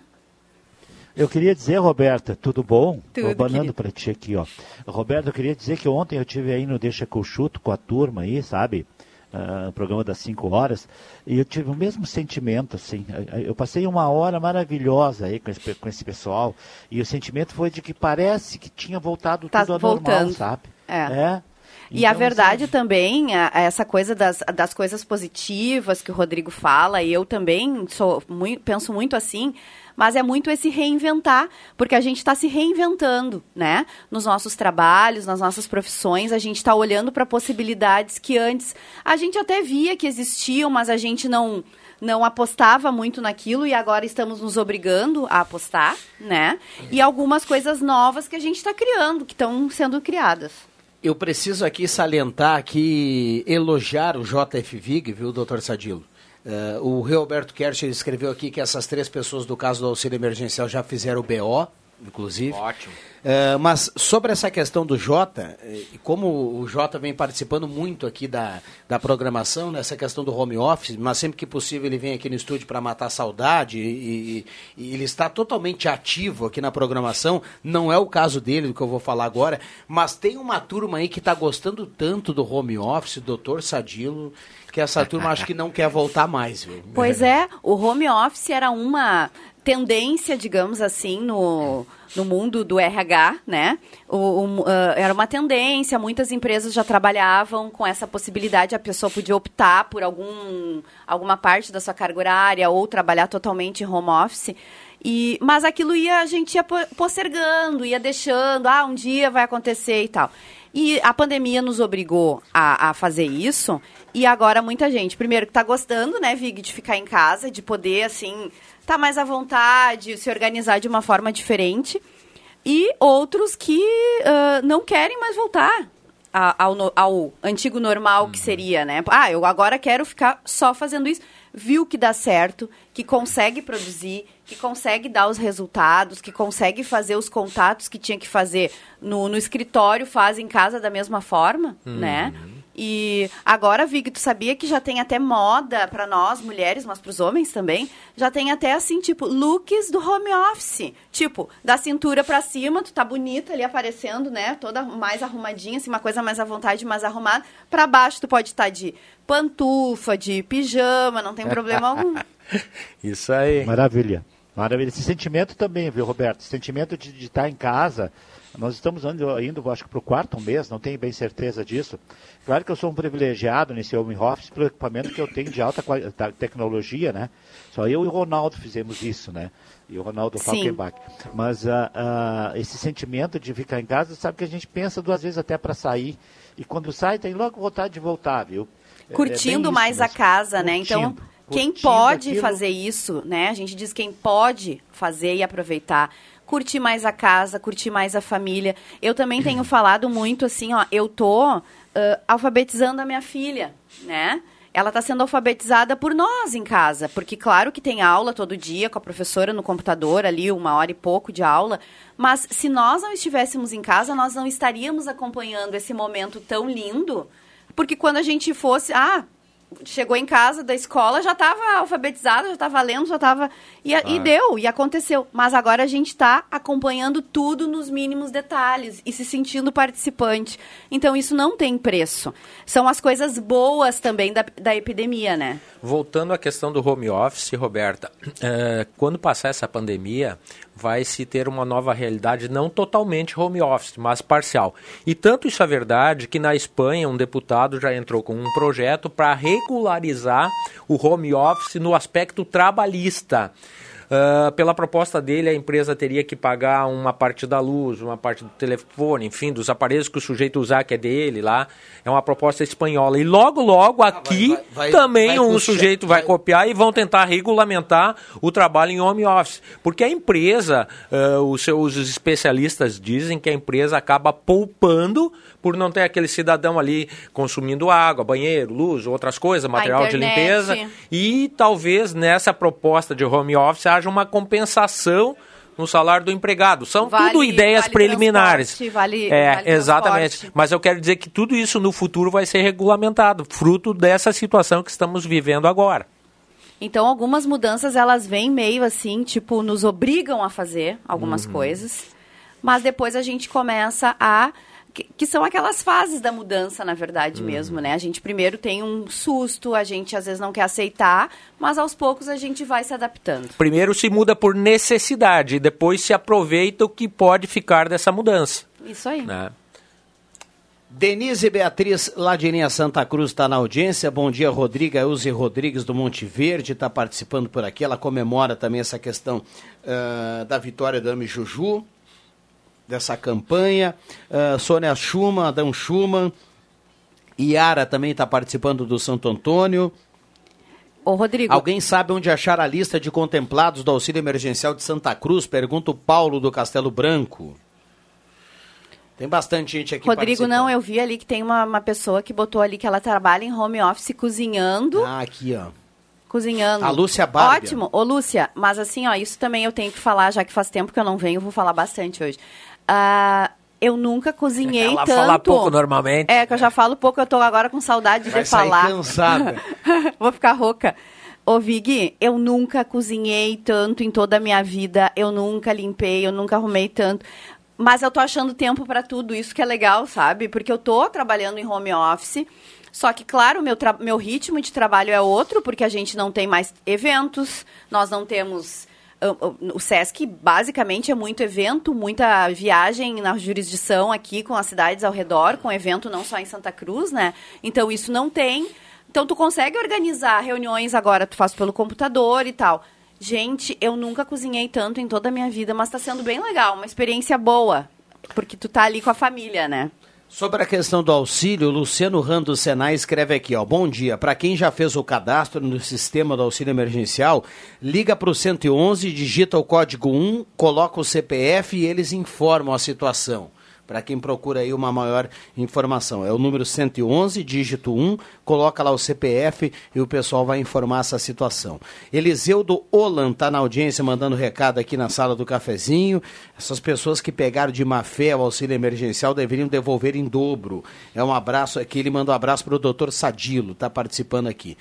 Eu queria dizer, Roberta, tudo bom? Tudo, banando para ti aqui, ó. Roberta, eu queria dizer que ontem eu tive aí no Deixa que eu chuto com a turma aí, sabe? Uh, programa das 5 horas, e eu tive o mesmo sentimento, assim. Eu passei uma hora maravilhosa aí com esse, com esse pessoal, e o sentimento foi de que parece que tinha voltado tá tudo ao voltando. normal, sabe? É. é. E então, a verdade assim... também, a, a essa coisa das, das coisas positivas que o Rodrigo fala, e eu também sou muito, penso muito assim, mas é muito esse reinventar, porque a gente está se reinventando, né? Nos nossos trabalhos, nas nossas profissões, a gente está olhando para possibilidades que antes a gente até via que existiam, mas a gente não não apostava muito naquilo e agora estamos nos obrigando a apostar, né? E algumas coisas novas que a gente está criando, que estão sendo criadas. Eu preciso aqui salientar, aqui elogiar o JF Vig, viu, doutor Sadilo? Uh, o Roberto Kercher escreveu aqui que essas três pessoas do caso do auxílio emergencial já fizeram o BO, inclusive. Ótimo. Uh, mas sobre essa questão do Jota, e como o Jota vem participando muito aqui da, da programação, nessa questão do home office, mas sempre que possível ele vem aqui no estúdio para matar a saudade e, e, ele está totalmente ativo aqui na programação. Não é o caso dele, do que eu vou falar agora, mas tem uma turma aí que está gostando tanto do home office, doutor Sadilo, que essa turma acho que não quer voltar mais. Viu? Pois é, o home office era uma tendência, digamos assim, no, no mundo do RH, né? O, o, uh, era uma tendência, muitas empresas já trabalhavam com essa possibilidade, a pessoa podia optar por algum, alguma parte da sua carga horária ou trabalhar totalmente em home office. E, mas aquilo ia, a gente ia postergando, ia deixando, ah, um dia vai acontecer e tal. E a pandemia nos obrigou a, a fazer isso. E agora muita gente, primeiro que está gostando, né, Vig, de ficar em casa, de poder, assim, estar tá mais à vontade, se organizar de uma forma diferente. E outros que uh, não querem mais voltar ao, ao, antigo normal que uhum. seria, né? Ah, eu agora quero ficar só fazendo isso. Viu que dá certo, que consegue produzir, que consegue dar os resultados, que consegue fazer os contatos que tinha que fazer no, no escritório, faz em casa da mesma forma, né? uhum. né? E agora, Vig, tu sabia que já tem até moda para nós, mulheres, mas para os homens também, já tem até assim, tipo, looks do home office. Tipo, da cintura para cima, tu tá bonita ali aparecendo, né? Toda mais arrumadinha, assim, uma coisa mais à vontade, mais arrumada. Para baixo tu pode estar tá de pantufa, de pijama, não tem problema algum. Isso aí. Maravilha. Maravilha. Esse sentimento também, viu, Roberto? Esse sentimento de, de estar em casa. Nós estamos indo, indo acho que para o quarto mês, não tenho bem certeza disso. Claro que eu sou um privilegiado nesse home office pelo equipamento que eu tenho de alta tecnologia, né? Só eu e o Ronaldo fizemos isso, né? E o Ronaldo Falkenbach. Mas uh, uh, esse sentimento de ficar em casa, sabe que a gente pensa duas vezes até para sair. E quando sai, tem logo vontade de voltar, viu? É, Curtindo é mais a casa, né? Então, quem pode aquilo... fazer isso, né? A gente diz quem pode fazer e aproveitar curtir mais a casa, curtir mais a família. Eu também tenho falado muito assim, ó, eu tô uh, alfabetizando a minha filha, né? Ela está sendo alfabetizada por nós em casa, porque claro que tem aula todo dia com a professora no computador ali, uma hora e pouco de aula, mas se nós não estivéssemos em casa, nós não estaríamos acompanhando esse momento tão lindo, porque quando a gente fosse, ah, chegou em casa da escola, já estava alfabetizada, já estava lendo, já estava. E, ah. e, deu, e aconteceu. Mas agora a gente está acompanhando tudo nos mínimos detalhes e se sentindo participante. Então isso não tem preço. São as coisas boas também da, da epidemia, né? Voltando à questão do home office, Roberta, é, quando passar essa pandemia, vai se ter uma nova realidade, não totalmente home office, mas parcial. E tanto isso é verdade que na Espanha um deputado já entrou com um projeto para regularizar o home office no aspecto trabalhista. Uh, pela proposta dele, a empresa teria que pagar uma parte da luz, uma parte do telefone, enfim, dos aparelhos que o sujeito usar, que é dele lá. É uma proposta espanhola. E logo, logo, aqui ah, vai, vai, também vai um sujeito vai copiar e vão tentar regulamentar o trabalho em home office. Porque a empresa, uh, os seus especialistas dizem que a empresa acaba poupando por não ter aquele cidadão ali consumindo água, banheiro, luz, outras coisas, material de limpeza. E talvez nessa proposta de home office haja uma compensação no salário do empregado. São vale, tudo ideias vale preliminares. Vale, é, vale exatamente. Mas eu quero dizer que tudo isso no futuro vai ser regulamentado, fruto dessa situação que estamos vivendo agora. Então, algumas mudanças elas vêm meio assim, tipo, nos obrigam a fazer algumas uhum. coisas, mas depois a gente começa a que, que, são aquelas fases da mudança, na verdade uhum. mesmo, né? A gente primeiro tem um susto, a gente às vezes não quer aceitar, mas aos poucos a gente vai se adaptando. Primeiro se muda por necessidade, depois se aproveita o que pode ficar dessa mudança. Isso aí. Né? Denise Beatriz Ladininha Santa Cruz está na audiência. Bom dia, Rodrigo. Elze Rodrigues do Monte Verde está participando por aqui. Ela comemora também essa questão uh, da vitória da Ami Juju dessa campanha. Uh, Sônia Schumann, Adão Schumann. Iara também está participando do Santo Antônio. Ô, Rodrigo. Alguém sabe onde achar a lista de contemplados do auxílio emergencial de Santa Cruz? Pergunta o Paulo do Castelo Branco. Tem bastante gente aqui Rodrigo, não, eu vi ali que tem uma, uma pessoa que botou ali que ela trabalha em home office cozinhando. Ah, aqui, ó cozinhando. A Lúcia Barbia. Ótimo. Ô, Lúcia, mas assim, ó, isso também eu tenho que falar, já que faz tempo que eu não venho, eu vou falar bastante hoje. Ah, eu nunca cozinhei Ela tanto. fala pouco normalmente. É, que eu já falo pouco, eu tô agora com saudade Vai de sair falar. cansada. Vou ficar rouca. Ô, Vig, eu nunca cozinhei tanto em toda a minha vida. Eu nunca limpei, eu nunca arrumei tanto. Mas eu tô achando tempo para tudo. Isso que é legal, sabe? Porque eu tô trabalhando em home office. Só que, claro, meu, meu ritmo de trabalho é outro, porque a gente não tem mais eventos, nós não temos. O SESC basicamente é muito evento, muita viagem na jurisdição aqui com as cidades ao redor, com evento não só em Santa Cruz, né? Então isso não tem. Então tu consegue organizar reuniões agora, tu faz pelo computador e tal. Gente, eu nunca cozinhei tanto em toda a minha vida, mas tá sendo bem legal, uma experiência boa. Porque tu tá ali com a família, né? Sobre a questão do auxílio, Luciano Rando do Senai escreve aqui, ó. Bom dia. Para quem já fez o cadastro no sistema do auxílio emergencial, liga para o 111, digita o código 1, coloca o CPF e eles informam a situação. Para quem procura aí uma maior informação. É o número 111, dígito 1, coloca lá o CPF e o pessoal vai informar essa situação. Eliseu do Olan está na audiência mandando recado aqui na sala do cafezinho. Essas pessoas que pegaram de má fé o auxílio emergencial deveriam devolver em dobro. É um abraço aqui, ele manda um abraço para o doutor Sadilo, está participando aqui.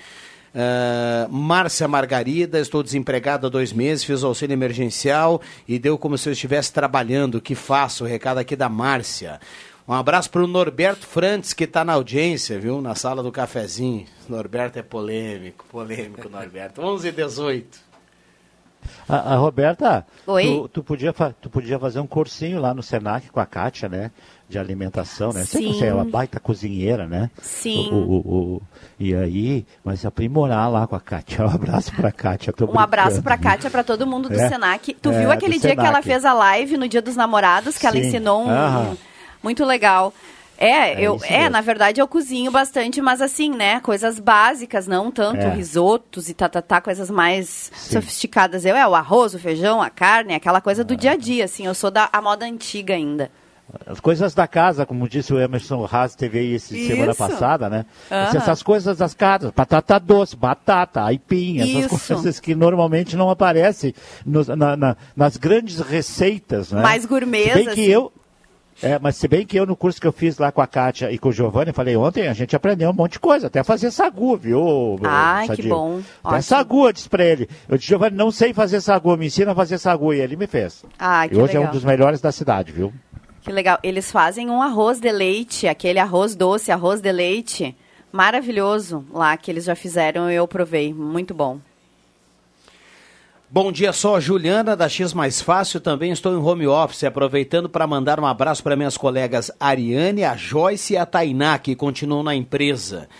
Uh, Márcia Margarida, estou desempregada há dois meses, fiz auxílio emergencial e deu como se eu estivesse trabalhando. O que faço? O recado aqui da Márcia. Um abraço para o Norberto Frantes, que está na audiência, viu? Na sala do cafezinho. Norberto é polêmico, polêmico, Norberto. 11 e 18. A, a Roberta, Oi. Tu, tu podia tu podia fazer um cursinho lá no Senac com a Kátia, né? De alimentação, né? Sim. você é uma baita cozinheira, né? Sim. O, o- o- e aí, mas aprimorar lá com a Kátia. Um abraço pra Kátia. tô Um abraço brincando. pra Kátia, pra todo mundo do É. Senac. Tu É, viu aquele dia que ela Senac. fez a live no Dia dos Namorados, que ela Sim. ensinou um... Aham. Muito legal. É, É eu, é, mesmo. na verdade eu cozinho bastante, mas assim, né, coisas básicas, não tanto É. risotos e tatatá, coisas mais sofisticadas. Eu é o arroz, o feijão, a carne, aquela coisa do dia a dia, assim, eu sou da a moda antiga ainda. As coisas da casa, como disse o Emerson Haas, teve aí esse Isso. semana passada, né? Aham. Essas coisas das casas, batata doce, batata, aipim, essas Isso. coisas que normalmente não aparecem nos- na- na- nas grandes receitas, né? Mais gourmets, Se bem que assim. eu, é, mas se bem que eu, no curso que eu fiz lá com a Kátia e com o Giovanni, falei ontem, a gente aprendeu um monte de coisa, até fazer sagu, viu? Ai, que bom. Até Ótimo. sagu, eu disse pra ele. Eu disse, Giovanni, não sei fazer sagu, me ensina a fazer sagu. E ele me fez. Ai, que e hoje é legal. um dos melhores da cidade, viu? Que legal. Eles fazem um arroz de leite, aquele arroz doce, arroz de leite, maravilhoso lá que eles já fizeram eu provei, muito bom. Bom dia, a Juliana da X Mais Fácil, também estou em home office, aproveitando para mandar um abraço para minhas colegas Ariane, a Joyce e a Tainá, que continuam na empresa.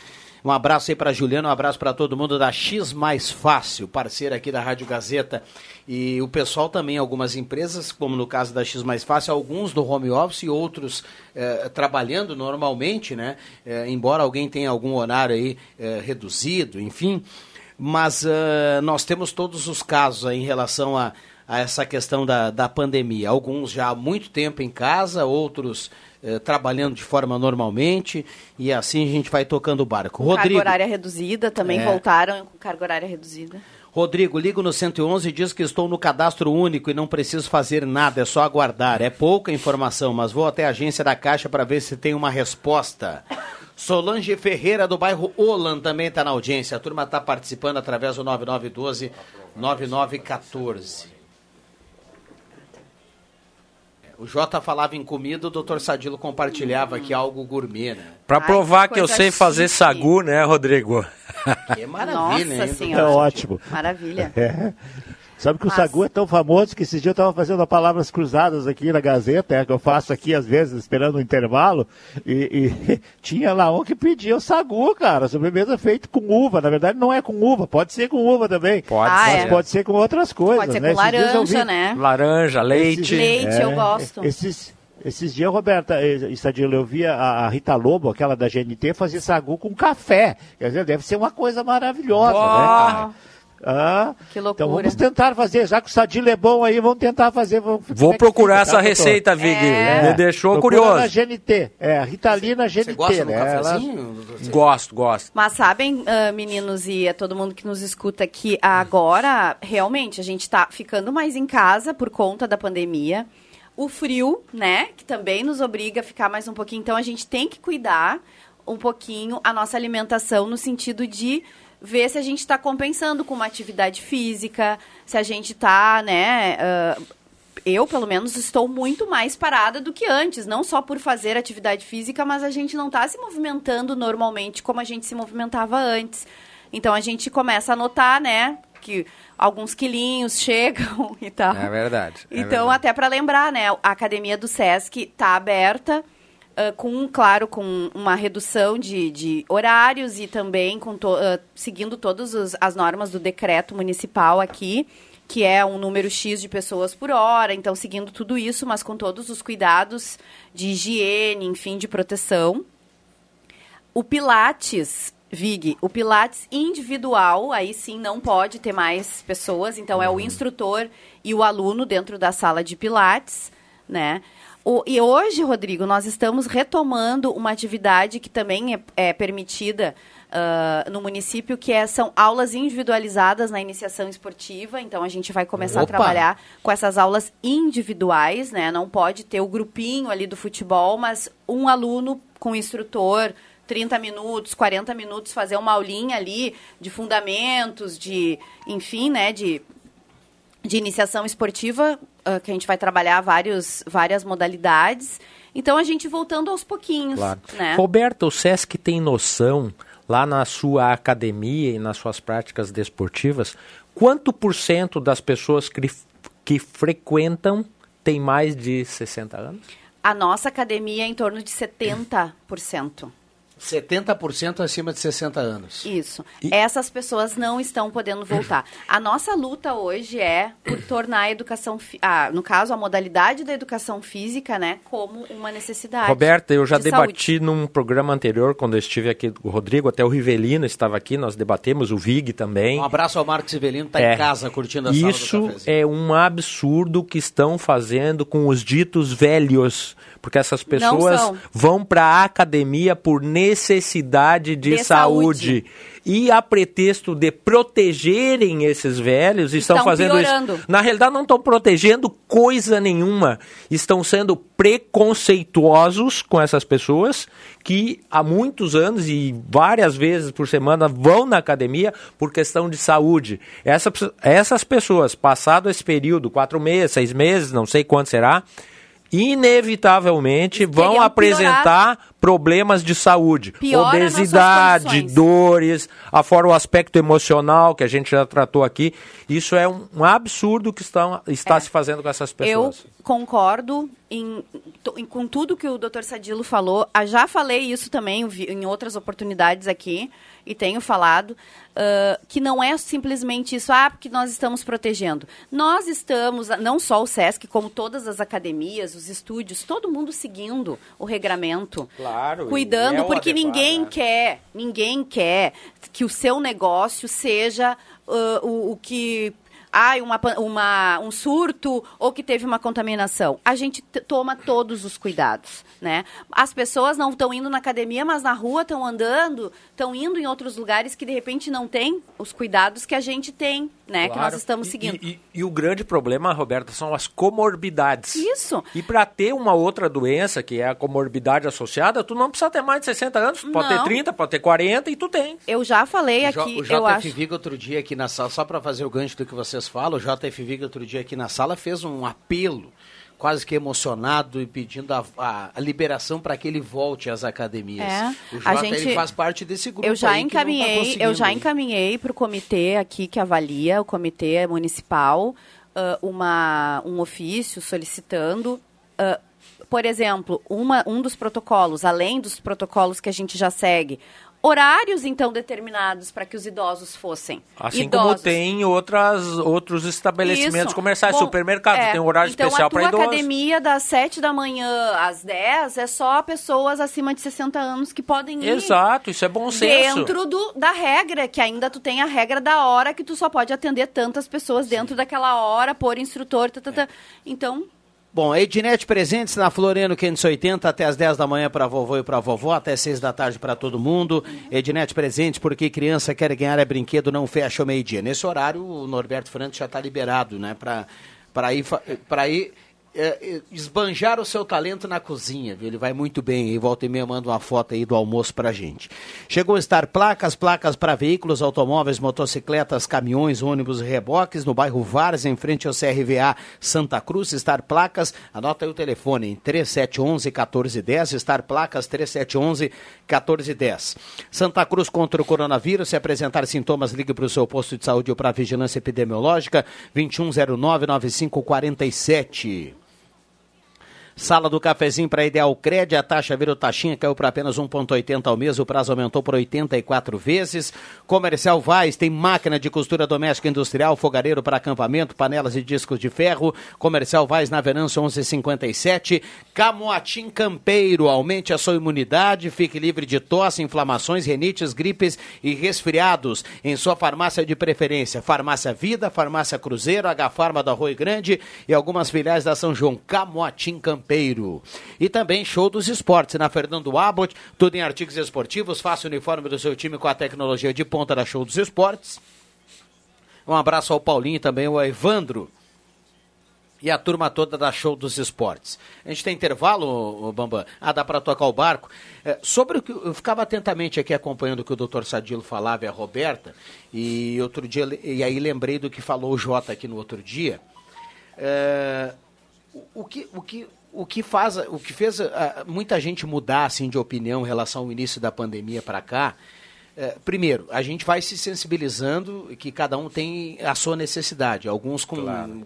Um abraço aí para Juliana, um abraço para todo mundo da X Mais Fácil, parceira aqui da Rádio Gazeta. E o pessoal também, algumas empresas, como no caso da X Mais Fácil, alguns do home office e outros eh, trabalhando normalmente, né? Eh, embora alguém tenha algum horário aí eh, reduzido, enfim mas ah, nós temos todos os casos aí em relação a, a essa questão da, da pandemia. Alguns já há muito tempo em casa, outros eh, trabalhando de forma normalmente, e assim a gente vai tocando o barco. Carga Rodrigo, horária reduzida, também É. voltaram com carga horária reduzida. Rodrigo, ligo no 111 e diz que estou no cadastro único e não preciso fazer nada, é só aguardar. É pouca informação, mas vou até a agência da Caixa para ver se tem uma resposta. Solange Ferreira, do bairro Olan, também está na audiência. A turma está participando através do 9912-9914. O Jota falava em comida, o doutor Sadilo compartilhava aqui algo gourmet, né? Pra Ai, provar que que eu sei fazer chique. sagu, né, Rodrigo? Que maravilha, Nossa hein? senhora. É ótimo. Maravilha. É. Sabe que o Mas- sagu é tão famoso que esse dia eu estava fazendo palavras cruzadas aqui na Gazeta, é, que eu faço aqui às vezes esperando o intervalo, e, e tinha lá um que pedia o sagu, cara, sobremesa feita com uva. Na verdade não é com uva, pode ser com uva também. Pode Ah, mas é. pode ser com outras coisas. Pode ser né? com Esses laranja, vi- né? Laranja, leite. Leite, eu gosto. Esses, esses dias, Roberta, eh, Estadilo, eu via a, Rita Lobo, aquela da GNT, fazer sagu com café. Quer dizer, deve ser uma coisa maravilhosa, né, cara? Ah, Que loucura. Então vamos tentar fazer, já que o Sadilo é bom aí, vamos tentar fazer. Vamos, Vou é procurar essa doutor? receita, Vig. É. Me deixou Procura curioso. na GNT, é, Ritalina GNT, gosta do né? Ela- cafezinho? doutor Cid? Gosto, gosto. Mas sabem, ah, meninos e a todo mundo que nos escuta que agora, realmente, a gente está ficando mais em casa por conta da pandemia. O frio, né, que também nos obriga a ficar mais um pouquinho. Então, a gente tem que cuidar um pouquinho a nossa alimentação no sentido de ver se a gente está compensando com uma atividade física, se a gente está, né... ah, eu, pelo menos, estou muito mais parada do que antes. Não só por fazer atividade física, mas a gente não está se movimentando normalmente como a gente se movimentava antes. Então a gente começa a notar, né, que alguns quilinhos chegam e tal. É verdade. é Então, verdade. até para lembrar, né, a academia do SESC está aberta, ah, com, claro, com uma redução de, de horários e também com to- ah, seguindo todas as normas do decreto municipal aqui, que é um número X de pessoas por hora, então seguindo tudo isso, mas com todos os cuidados de higiene, enfim, de proteção. O Pilates, Vig, o Pilates individual, aí sim não pode ter mais pessoas, então é o instrutor e o aluno dentro da sala de Pilates, né? O- e hoje, Rodrigo, nós estamos retomando uma atividade que também é, é permitida ah, no município, que é- são aulas individualizadas na iniciação esportiva. Então, a gente vai começar Opa! a trabalhar com essas aulas individuais, né? Não pode ter o grupinho ali do futebol, mas um aluno com instrutor, 30 minutos, 40 minutos, fazer uma aulinha ali de fundamentos, de, enfim, né, de, de iniciação esportiva, ah, que a gente vai trabalhar vários, várias modalidades. Então, a gente voltando aos pouquinhos, Claro. né? Roberto, o SESC tem noção, lá na sua academia e nas suas práticas desportivas, quanto por cento das pessoas que, que frequentam tem mais de 60 anos? A nossa academia é em torno de 70%. 70% acima de 60 anos. Isso. Essas pessoas não estão podendo voltar. A nossa luta hoje é por tornar a educação, fi- ah, no caso, a modalidade da educação física, né, como uma necessidade. Roberta, eu já de debati saúde. num programa anterior, quando eu estive aqui com o Rodrigo, até o Rivelino estava aqui, nós debatemos, o Vig também. Um abraço ao Marcos Ivelino, tá É. em casa curtindo a sala do Isso é um absurdo que estão fazendo com os ditos velhos, porque essas pessoas vão para a academia por necessidade de, De saúde. E a pretexto de protegerem esses velhos, estão, Estão fazendo piorando. isso. Na realidade, não estão protegendo coisa nenhuma. Estão sendo preconceituosos com essas pessoas que há muitos anos e várias vezes por semana vão na academia por questão de saúde. Essa, essas pessoas, passado esse período, quatro meses, seis meses, não sei quanto será, inevitavelmente vão apresentar problemas de saúde, Piora obesidade, dores, afora o aspecto emocional que a gente já tratou aqui. Isso é um, um absurdo que estão, está se fazendo com essas É. Eu pessoas. concordo em, em- com tudo que o Dr. Sadilo falou. Ah, já falei isso também eu em outras oportunidades aqui e tenho falado ah, que não é simplesmente isso, ah, porque nós estamos protegendo. Nós estamos, não só o SESC, como todas as academias, os estúdios, todo mundo seguindo o regramento. Claro. Cuidando, é porque adequado, ninguém né? quer, ninguém quer que o seu negócio seja ah, o, o que ai, uma, uma, um surto ou que teve uma contaminação. A gente toma todos os cuidados, né? As pessoas não estão indo na academia, mas na rua estão andando, estão indo em outros lugares que de repente não tem os cuidados que a gente tem, né? Que nós Claro. estamos seguindo. E, e- e o grande problema, Roberta, são as comorbidades. Isso. E para ter uma outra doença, que é a comorbidade associada, tu não precisa ter mais de 60 anos, pode ter Não. 30, pode ter 40 e tu tem. Eu já falei O J- aqui, o eu acho. Viga outro dia aqui na sala, só para fazer o gancho do que vocês falam, o JF Viga outro dia aqui na sala fez um apelo quase que emocionado e pedindo a, a- a liberação para que ele volte às academias. É, o a Jota, gente- ele faz parte desse grupo Eu já tá encaminhei, eu conseguindo já encaminhei para o comitê aqui que avalia, o comitê municipal, ah, uma, um ofício solicitando, ah, por exemplo, uma, um dos protocolos, além dos protocolos que a gente já segue, horários então determinados para que os idosos fossem. Assim idosos. como tem outras, outros estabelecimentos Isso. comerciais, Bom, supermercado, é, tem um horário então, especial para a tua idosos. academia das 7 da manhã às 10 é só pessoas acima de 60 anos que podem ir. Exato, isso é bom senso. Dentro do, da regra, que ainda tu tem a regra da hora que tu só pode atender tantas pessoas dentro daquela hora, por instrutor, tá, tá, tá. Então, Bom, a Ednet Presentes na Floriano 580 até as 10 da manhã para vovô e para vovó, até 6 da tarde para todo mundo. Ednet Presentes, porque criança quer ganhar é brinquedo, não fecha o meio-dia. Nesse horário, o Norberto Franco já está liberado, né, para ir, ir é, é, esbanjar o seu talento na cozinha, viu? Ele vai muito bem e volta e meia manda uma foto aí do almoço pra gente. Chegou a estar placas, placas para veículos, automóveis, motocicletas, caminhões, ônibus e reboques no bairro Vars, em frente ao CRVA Santa Cruz. Estar placas, anota aí o telefone em 3711 1410, estar placas 3711 1410. Santa Cruz contra o coronavírus, se apresentar sintomas, ligue para o seu posto de saúde ou para a vigilância epidemiológica 2109 9547. Sala do cafezinho para Ideal Cred, a taxa virou taxinha, caiu para apenas 1,80 ao mês, o prazo aumentou por 84 vezes. Comercial Vaz tem máquina de costura doméstica industrial, fogareiro para acampamento, panelas e discos de ferro. Comercial Vaz na Venâncio 1157. Camoatim Campeiro, aumente a sua imunidade, fique livre de tosse, inflamações, renites, gripes e resfriados em sua farmácia de preferência. Farmácia Vida, Farmácia Cruzeiro, H Farma do Arroio Grande e algumas filiais da São João. Camoatim Campeiro. E também show dos esportes na Fernando Abbott, tudo em artigos esportivos, faça o uniforme do seu time com a tecnologia de ponta da show dos esportes. Um abraço ao Paulinho e também ao Evandro e a turma toda da Show dos Esportes. A gente tem intervalo, Bambam? Ah, dá para tocar o barco. É, sobre o que eu ficava atentamente aqui acompanhando o que o doutor Sadilo falava e a Roberta, e outro dia, e aí lembrei do que falou o Jota aqui no outro dia. É, o, o que, o que o que faz, o que fez ah, muita gente mudar assim de opinião em relação ao início da pandemia para cá, é, primeiro, a gente vai se sensibilizando que cada um tem a sua necessidade, alguns com,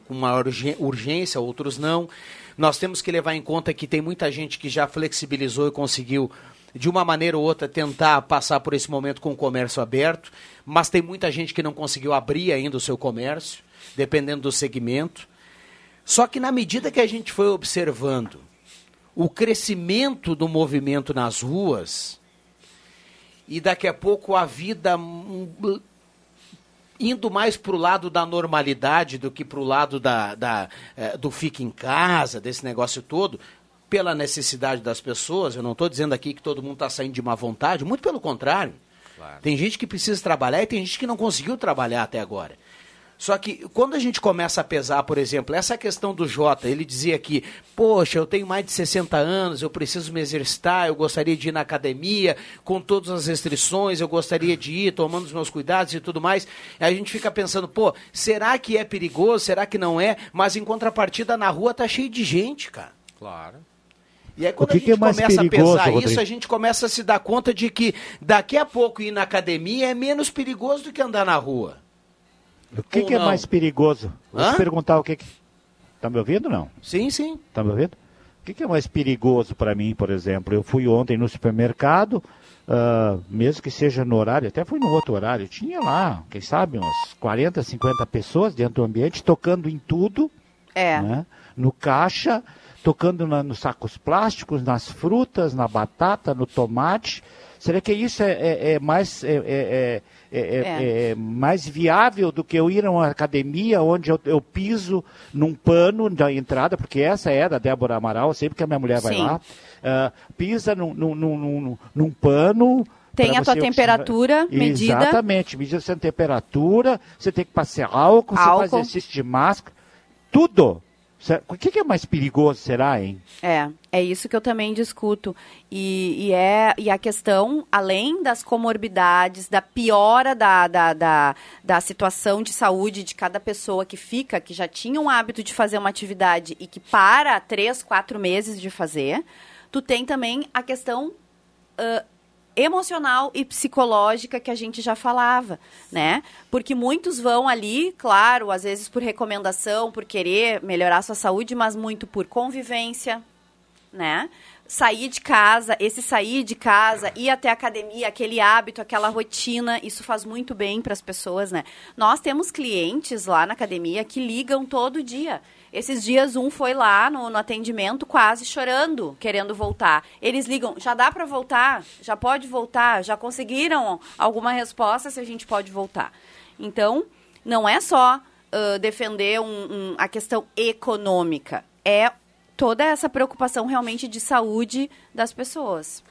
com maior urgê- urgência, outros não. Nós temos que levar em conta que tem muita gente que já flexibilizou e conseguiu, de uma maneira ou outra, tentar passar por esse momento com o comércio aberto, mas tem muita gente que não conseguiu abrir ainda o seu comércio, dependendo do segmento. Só que na medida que a gente foi observando o crescimento do movimento nas ruas, e daqui a pouco a vida hum, indo mais para o lado da normalidade do que para o lado da, da, eh, do fica em casa, desse negócio todo, pela necessidade das pessoas. Eu não estou dizendo aqui que todo mundo está saindo de má vontade, muito pelo contrário. Tem gente que precisa trabalhar e tem gente que não conseguiu trabalhar até agora. Só que quando a gente começa a pesar, por exemplo, essa questão do Jota, ele dizia aqui, poxa, eu tenho mais de 60 anos, eu preciso me exercitar, eu gostaria de ir na academia, com todas as restrições, eu gostaria de ir tomando os meus cuidados e tudo mais. Aí a gente fica pensando, pô, será que é perigoso? Será que não é? Mas em contrapartida, na rua tá cheio de gente, cara. Claro. E aí que quando a que gente é começa perigoso, a pesar Rodrigo? isso, a gente começa a se dar conta de que daqui a pouco ir na academia é menos perigoso do que andar na rua. O que, que é mais perigoso? Vou Hã? te perguntar o que que... Tá me ouvindo não? Sim, sim. Tá me ouvindo? O que, que é mais perigoso para mim, por exemplo? Eu fui ontem no supermercado, ah, mesmo que seja no horário, até fui no outro horário, tinha lá, quem sabe, umas 40, 50 pessoas dentro do ambiente, tocando em tudo, É. né? no caixa, tocando na- nos sacos plásticos, nas frutas, na batata, no tomate. Será que isso é, é- é mais, é, é- é- é- é- mais viável do que eu ir a uma academia onde eu, eu piso num pano da entrada, porque essa é da Débora Amaral, sempre que a minha mulher vai Sim. lá, ah, pisa num, num, num, num- pano. Tem a tua você temperatura medida. Exatamente, medida sua temperatura, você tem que passar álcool, você Álcool. faz exercício de máscara, tudo. O que, é mais perigoso, será, hein? É, é isso que eu também discuto. E, e é, e a questão, além das comorbidades, da piora da, da, da, da situação de saúde de cada pessoa que fica, que já tinha um hábito de fazer uma atividade e que para três, quatro meses de fazer, tu tem também a questão ãh, emocional e psicológica que a gente já falava, né? Porque muitos vão ali, claro, às vezes por recomendação, por querer melhorar sua saúde, mas muito por convivência, né? sair de casa, esse sair de casa, ir até a academia, aquele hábito, aquela rotina, isso faz muito bem para as pessoas, né? Nós temos clientes lá na academia que ligam todo dia. Esses dias um foi lá no, no atendimento quase chorando, querendo voltar. Eles ligam, já dá para voltar? Já pode voltar? Já conseguiram alguma resposta se a gente pode voltar? Então, não é só uh, defender um, um, a questão econômica, é toda essa preocupação realmente de saúde das pessoas.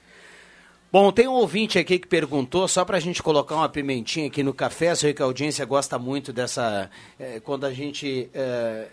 Bom, tem um ouvinte aqui que perguntou, só para a gente colocar uma pimentinha aqui no café, sei que a audiência gosta muito dessa. Eh, quando a gente. Eh,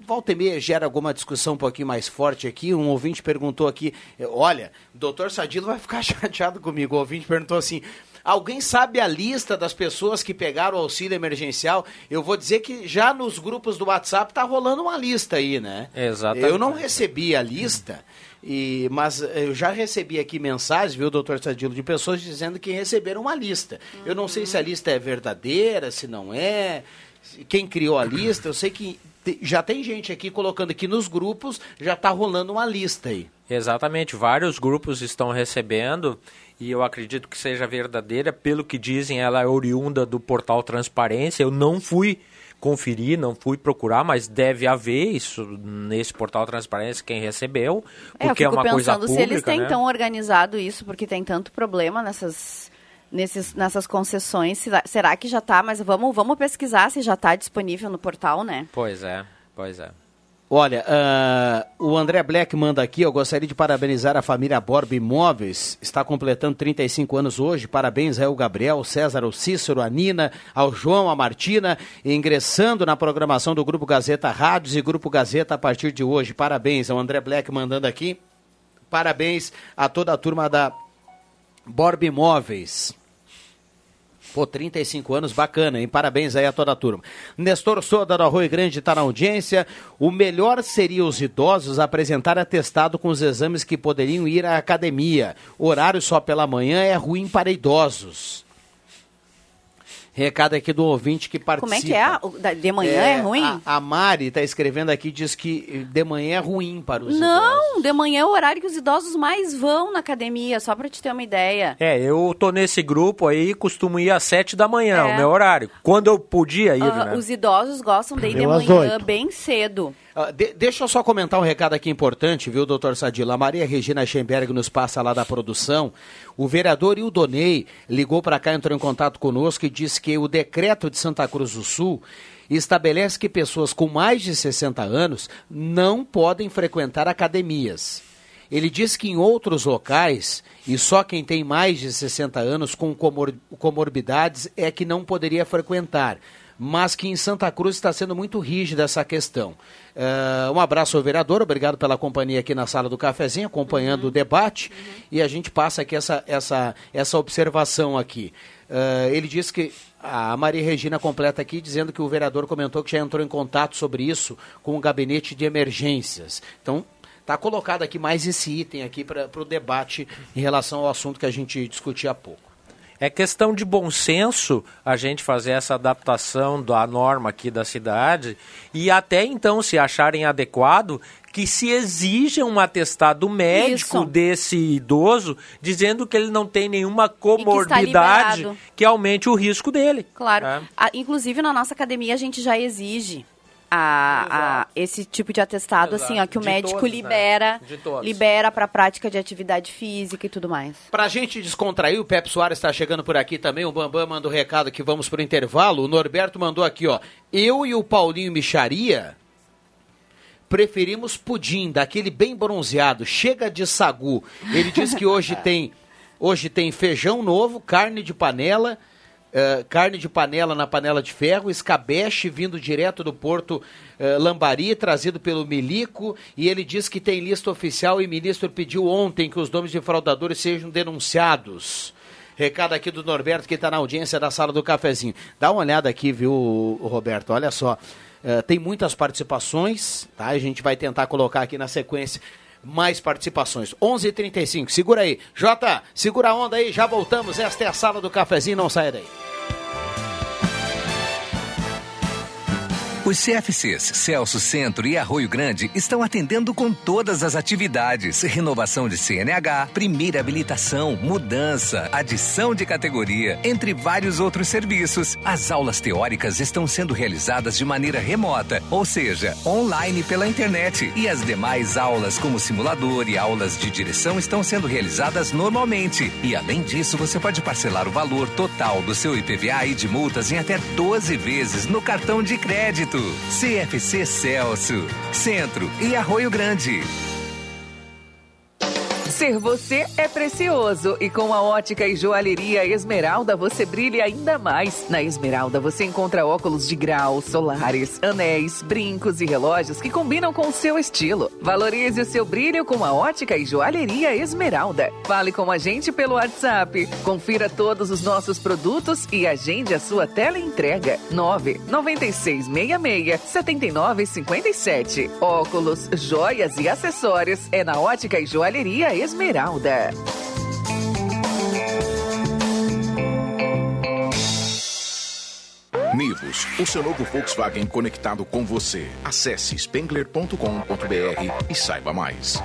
volta e meia gera alguma discussão um pouquinho mais forte aqui. Um ouvinte perguntou aqui: olha, o doutor Sadilo vai ficar chateado comigo. O ouvinte perguntou assim: Alguém sabe a lista das pessoas que pegaram o auxílio emergencial? Eu vou dizer que já nos grupos do WhatsApp tá rolando uma lista aí, né? Exatamente. Eu não recebi a lista. E, mas eu já recebi aqui mensagens, viu, doutor Sadilo, de pessoas dizendo que receberam uma lista. Eu não sei se a lista é verdadeira, se não é, quem criou a lista. Eu sei que já tem gente aqui colocando aqui nos grupos, já está rolando uma lista aí. Exatamente, vários grupos estão recebendo e eu acredito que seja verdadeira. Pelo que dizem, ela é oriunda do portal Transparência. Eu não fui conferir, não fui procurar, mas deve haver isso nesse portal Transparência quem recebeu, É, eu porque é fico uma coisa pensando pública, se eles têm né? tão organizado isso, porque tem tanto problema nessas, nesses, nessas concessões. se- Será que já está? Mas vamos, vamos pesquisar se já está disponível no portal, né? Pois é, pois é. Olha, ah, o André Black manda aqui, eu gostaria de parabenizar a família Borba Imóveis, está completando 35 anos hoje, parabéns ao Gabriel, César, ao Cícero, a Nina, ao João, a Martina, ingressando na programação do Grupo Gazeta Rádios e Grupo Gazeta a partir de hoje, parabéns ao André Black mandando aqui, parabéns a toda a turma da Borba Imóveis. Pô, 35 anos, bacana, hein? Parabéns aí a toda a turma. Nestor Soda do Arroio Grande está na audiência. O melhor seria os idosos apresentar atestado com os exames que poderiam ir à academia. Horário só pela manhã é ruim para idosos. Recado aqui do ouvinte que participa. Como é que é? De manhã é, ruim? A, a Mari está escrevendo aqui, diz que de manhã é ruim para os idosos. Não, de manhã é o horário que os idosos mais vão na academia, só para te ter uma ideia. É, eu tô nesse grupo aí, costumo ir às sete da manhã, É. o meu horário. Quando eu podia ir, Ah, né? Os idosos gostam de ir de Eu manhã bem cedo. Ah, de- deixa eu só comentar um recado aqui importante, viu, doutor Sadila? A Maria Regina Schemberg nos passa lá da produção. O vereador Ildonei ligou para cá, entrou em contato conosco e disse que o decreto de Santa Cruz do Sul estabelece que pessoas com mais de 60 anos não podem frequentar academias. Ele diz que em outros locais, e só quem tem mais de 60 anos com comor- comorbidades é que não poderia frequentar, mas que em Santa Cruz está sendo muito rígida essa questão. Eh, um abraço ao vereador, obrigado pela companhia aqui na sala do cafezinho, acompanhando o debate, e a gente passa aqui essa, essa, essa observação aqui. Eh, ele disse que a Maria Regina completa aqui dizendo que o vereador comentou que já entrou em contato sobre isso com o gabinete de emergências. Então, Está colocado aqui mais esse item aqui para o debate em relação ao assunto que a gente discutia há pouco. É questão de bom senso a gente fazer essa adaptação da norma aqui da cidade e até então, se acharem adequado, que se exija um atestado médico Isso. desse idoso dizendo que ele não tem nenhuma comorbidade liberado. que aumente o risco dele. Claro. É. Inclusive, na nossa academia, a gente já exige a, a- esse tipo de atestado, assim, ó, que o De médico todos, né? libera, todos. libera para prática de atividade física e tudo mais. Pra gente descontrair, o Pepe Soares está chegando por aqui também. O Bambam mandou recado que vamos pro intervalo. O Norberto mandou aqui, ó. Eu e o Paulinho Micharia preferimos pudim, daquele bem bronzeado. Chega de sagu. Ele diz que hoje tem, hoje tem feijão novo, carne de panela. Eh, carne de panela na panela de ferro, escabeche vindo direto do porto eh, Lambari, trazido pelo Milico, e ele diz que tem lista oficial e o ministro pediu ontem que os nomes de fraudadores sejam denunciados. Recado aqui do Norberto, que está na audiência da sala do cafezinho. Dá uma olhada aqui, viu, Roberto? Olha só. Eh, tem muitas participações, tá? A gente vai tentar colocar aqui na sequência mais participações. 11:35. h 35 segura aí. Jota, segura a onda aí, já voltamos. Esta é a sala do cafezinho, não saia daí. Os CFCs Celso Centro e Arroio Grande estão atendendo com todas as atividades: renovação de CNH, primeira habilitação, mudança, adição de categoria, entre vários outros serviços. As aulas teóricas estão sendo realizadas de maneira remota, ou seja, online pela internet, e as demais aulas, como simulador e aulas de direção, estão sendo realizadas normalmente. E além disso, você pode parcelar o valor total do seu IPVA e de multas em até 12 vezes no cartão de crédito. CFC Celso, Centro e Arroio Grande. Ser você é precioso e com a ótica e joalheria Esmeralda você brilha ainda mais. Na Esmeralda você encontra óculos de grau, solares, anéis, brincos e relógios que combinam com o seu estilo. Valorize o seu brilho com a ótica e joalheria Esmeralda. Fale com a gente pelo WhatsApp. Confira todos os nossos produtos e agende a sua tela entrega. 9 9666 7957. Óculos, joias e acessórios é na ótica e joalheria Esmeralda. Nivus, o seu novo Volkswagen conectado com você. Acesse spengler.com.br e saiba mais.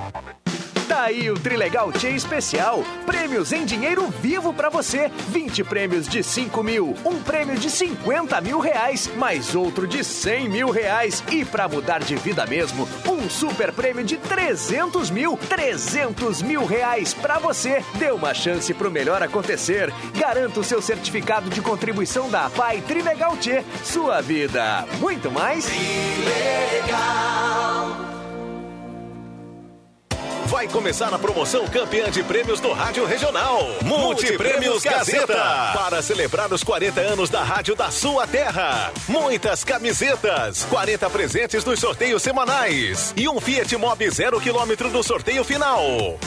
Tá aí o Trilegal Tchê Especial. Prêmios em dinheiro vivo pra você. 20 prêmios de 5 mil, um prêmio de 50 mil reais, mais outro de 100 mil reais. E pra mudar de vida mesmo, um super prêmio de 300 mil. 300 mil reais pra você. Dê uma chance pro melhor acontecer. Garanta o seu certificado de contribuição da APAI Trilegal Tchê. Sua vida. Muito mais. Vai começar a promoção campeã de prêmios do Rádio Regional. Multiprêmios Gazeta. Para celebrar os 40 anos da rádio da sua terra. Muitas camisetas, 40 presentes dos sorteios semanais e um Fiat Mobi zero quilômetro no sorteio final.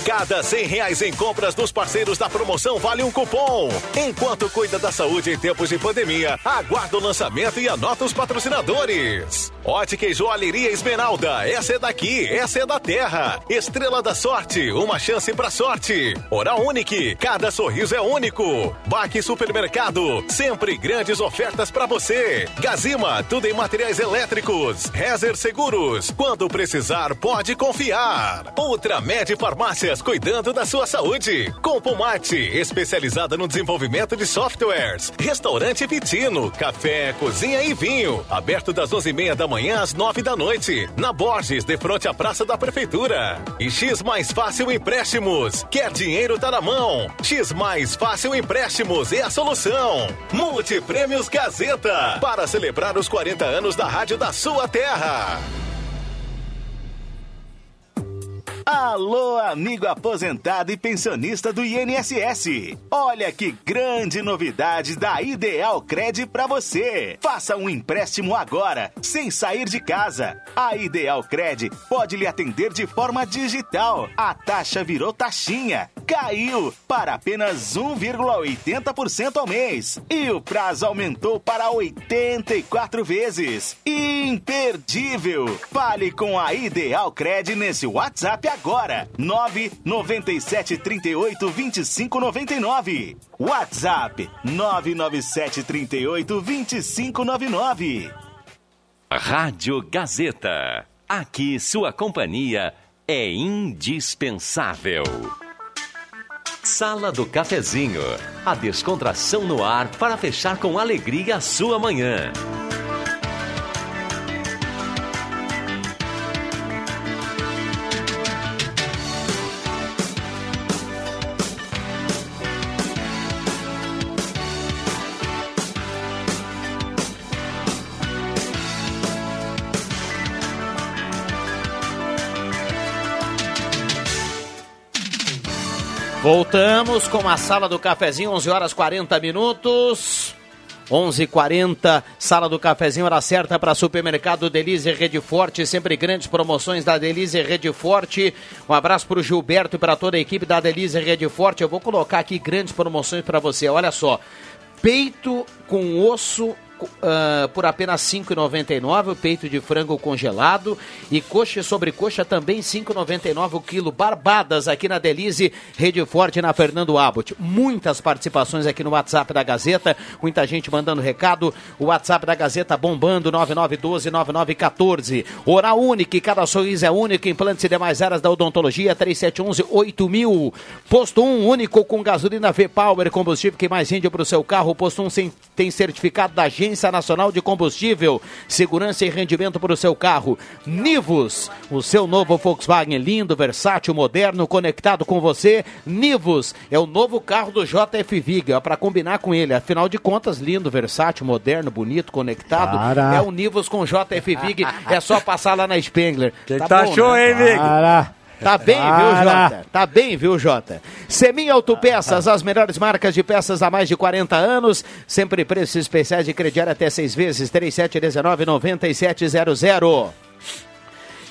Cada 100 reais em compras dos parceiros da promoção vale um cupom. Enquanto cuida da saúde em tempos de pandemia, aguarda o lançamento e anota os patrocinadores. Ótica e Joalheria Esmeralda. Essa é daqui, essa é da terra. Estrela da Sorte, uma chance pra sorte. Oral Unique, cada sorriso é único. Baque Supermercado, sempre grandes ofertas pra você. Gazima, tudo em materiais elétricos. Rezer Seguros, quando precisar, pode confiar. Ultramed Farmácias, cuidando da sua saúde. Compomate, especializada no desenvolvimento de softwares. Restaurante Vitino, café, cozinha e vinho. Aberto das 11h30 da manhã às 9 da noite. Na Borges, de frente à Praça da Prefeitura. E X Mais Fácil Empréstimos. Quer dinheiro tá na mão. X Mais Fácil Empréstimos é a solução. Multiprêmios Gazeta. Para celebrar os 40 anos da rádio da sua terra. Alô, amigo aposentado e pensionista do INSS. Olha que grande novidade da Ideal Cred para você. Faça um empréstimo agora, sem sair de casa. A Ideal Cred pode lhe atender de forma digital. A taxa virou taxinha. Caiu para apenas 1,80% ao mês. E o prazo aumentou para 84 vezes. Imperdível. Fale com a Ideal Cred nesse WhatsApp agora. 997 38 25 99. WhatsApp 997 38 25 99. Rádio Gazeta. Aqui sua companhia é indispensável. Sala do Cafezinho. A descontração no ar para fechar com alegria a sua manhã. Voltamos com a sala do cafezinho, 11 horas 40 minutos. 11:40 sala do cafezinho, hora certa para supermercado Delize Rede Forte, sempre grandes promoções da Delize Rede Forte. Um abraço para o Gilberto e para toda a equipe da Delize Rede Forte. Eu vou colocar aqui grandes promoções para você. Olha só, peito com osso uh, por apenas R$ 5,99 o peito de frango congelado e coxa sobre coxa também R$ 5,99 o quilo. Barbadas aqui na Delize, Rede Forte na Fernando Abbott. Muitas participações aqui no WhatsApp da Gazeta, muita gente mandando recado. O WhatsApp da Gazeta bombando 99129914. Oral Unique, cada sorriso é único. Implantes e demais áreas da odontologia 3711 8000. Posto 1 único com gasolina V-Power, combustível que mais rende para o seu carro. Posto 1 sem, tem certificado da Agência Nacional de Combustível. Segurança e rendimento para o seu carro. Nivus, o seu novo Volkswagen lindo, versátil, moderno, conectado com você. Nivus é o novo carro do JF Vig, para combinar com ele. Afinal de contas, lindo, versátil, moderno, bonito, conectado. Para. É o Nivus com JF Vig. é só passar lá na Spengler. Que tá show, né? hein, Vig? Para. Tá bem, viu. Jota? Tá bem, viu, Jota? Semin Autopeças, as melhores marcas de peças há mais de 40 anos. Sempre preços especiais de crediário até seis vezes. 3719-9700.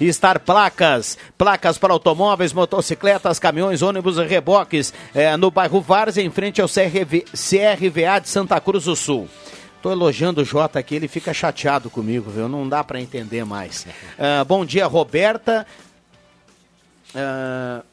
Estar Placas, placas para automóveis, motocicletas, caminhões, ônibus e reboques, é, no bairro Várzea, em frente ao CRV, CRVA de Santa Cruz do Sul. Tô elogiando o Jota aqui, ele fica chateado comigo, viu? Não dá para entender mais. Ah, bom dia, Roberta. Ah,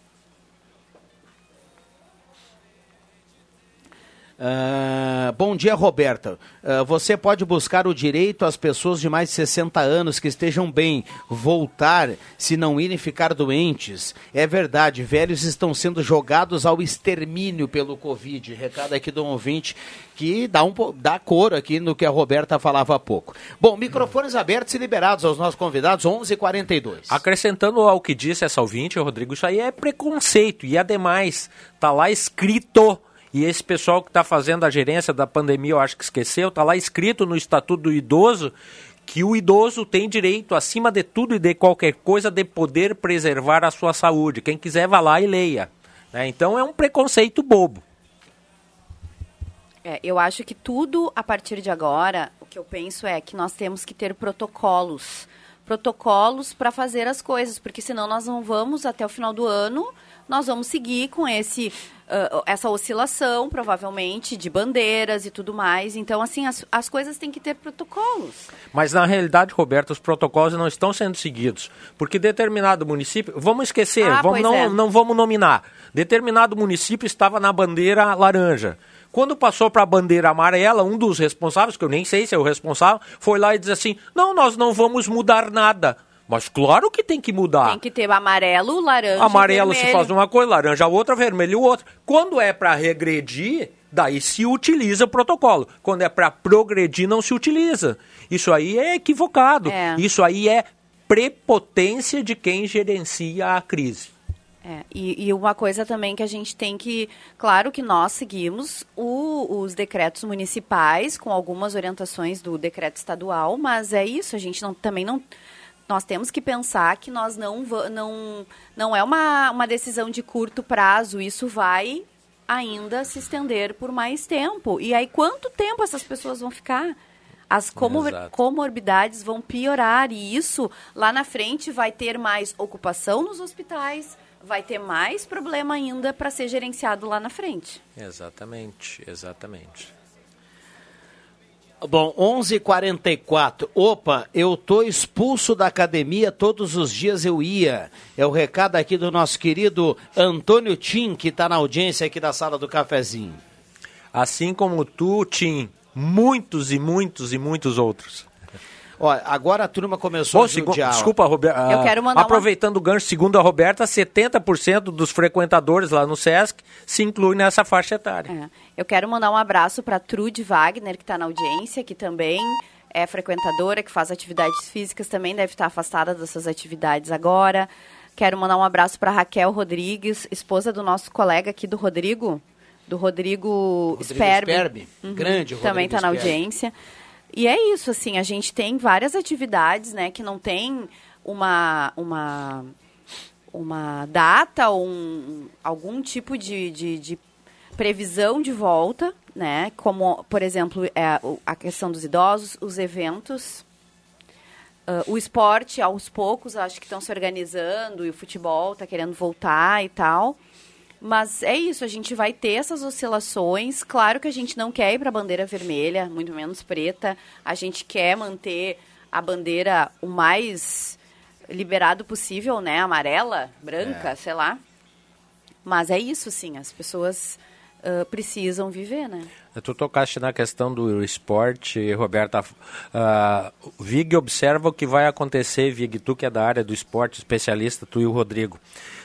ah, bom dia, Roberta. Ah, você pode buscar o direito às pessoas de mais de 60 anos que estejam bem voltar se não irem ficar doentes. É verdade, velhos estão sendo jogados ao extermínio pelo Covid. Recado aqui do ouvinte que dá, um, dá cor aqui no que a Roberta falava há pouco. Bom, microfones abertos e liberados aos nossos convidados, 11:42. Acrescentando ao que disse essa ouvinte, Rodrigo, isso aí é preconceito. E ademais, tá lá escrito, e esse pessoal que está fazendo a gerência da pandemia, eu acho que esqueceu, tá lá escrito no Estatuto do Idoso que o idoso tem direito, acima de tudo e de qualquer coisa, de poder preservar a sua saúde. Quem quiser, vá lá e leia. né? Então é um preconceito bobo. É, eu acho que tudo a partir de agora, o que eu penso é que nós temos que ter protocolos. Protocolos para fazer as coisas, porque senão nós não vamos até o final do ano, nós vamos seguir com esse ah, essa oscilação, provavelmente, de bandeiras e tudo mais. Então, assim, as, as coisas têm que ter protocolos. Mas na realidade, Roberto, os protocolos não estão sendo seguidos. Porque determinado município. Vamos esquecer, Ah, vamos, não, é. não vamos nominar. Determinado município estava na bandeira laranja. Quando passou para a bandeira amarela, um dos responsáveis, que eu nem sei se é o responsável, foi lá e disse assim: não, nós não vamos mudar nada. Mas claro que tem que mudar. Tem que ter amarelo, laranja, Amarelo se vermelho. faz uma coisa, laranja outra, vermelho outra. Quando é para regredir, daí se utiliza o protocolo. Quando é para progredir, não se utiliza. Isso aí é equivocado. É. Isso aí é prepotência de quem gerencia a crise. É, e, e uma coisa também que a gente tem que. Claro que nós seguimos o- os decretos municipais, com algumas orientações do decreto estadual, mas é isso, a gente não, também não. Nós temos que pensar que nós não. Não, não é uma, uma decisão de curto prazo, isso vai ainda se estender por mais tempo. E aí, quanto tempo essas pessoas vão ficar? As comor- Exato. comorbidades vão piorar e isso lá na frente vai ter mais ocupação nos hospitais, vai ter mais problema ainda para ser gerenciado lá na frente. Exatamente, exatamente. Bom, 11:44. Opa, eu tô expulso da academia, todos os dias eu ia. É o recado aqui do nosso querido Antônio Tim, que está na audiência aqui da sala do cafezinho. Assim como tu, Tim, muitos e muitos e muitos outros. Olha, agora a turma começou Bom, a judiar. desculpa, Roberto. Eu quero mandar uma- Aproveitando o gancho, segundo a Roberta, 70% dos frequentadores lá no SESC se incluem nessa faixa etária. É. Eu quero mandar um abraço para Trude Wagner, que está na audiência, que também é frequentadora, que faz atividades físicas, também deve estar afastada dessas atividades agora. Quero mandar um abraço para Raquel Rodrigues, esposa do nosso colega aqui do Rodrigo, do Rodrigo, Rodrigo Sperbi. Sperbi. Grande Também Rodrigo está na Sperbi. E é isso, assim, a gente tem várias atividades, né, que não tem uma, uma, uma data ou um, algum tipo de, de, de previsão de volta, né, como, por exemplo, é, a questão dos idosos, os eventos, ah, o esporte, aos poucos, acho que estão se organizando, e o futebol está querendo voltar e tal. Mas é isso, a gente vai ter essas oscilações. Claro que a gente não quer ir para a bandeira vermelha, muito menos preta. A gente quer manter a bandeira o mais liberado possível, né? Amarela, branca, É. sei lá. Mas é isso, sim. As pessoas ah, precisam viver, né? Tu tocaste na questão do esporte, Roberta. Uh, Vig observa o que vai acontecer, Vig, tu que é da área do esporte, especialista, tu e o Rodrigo.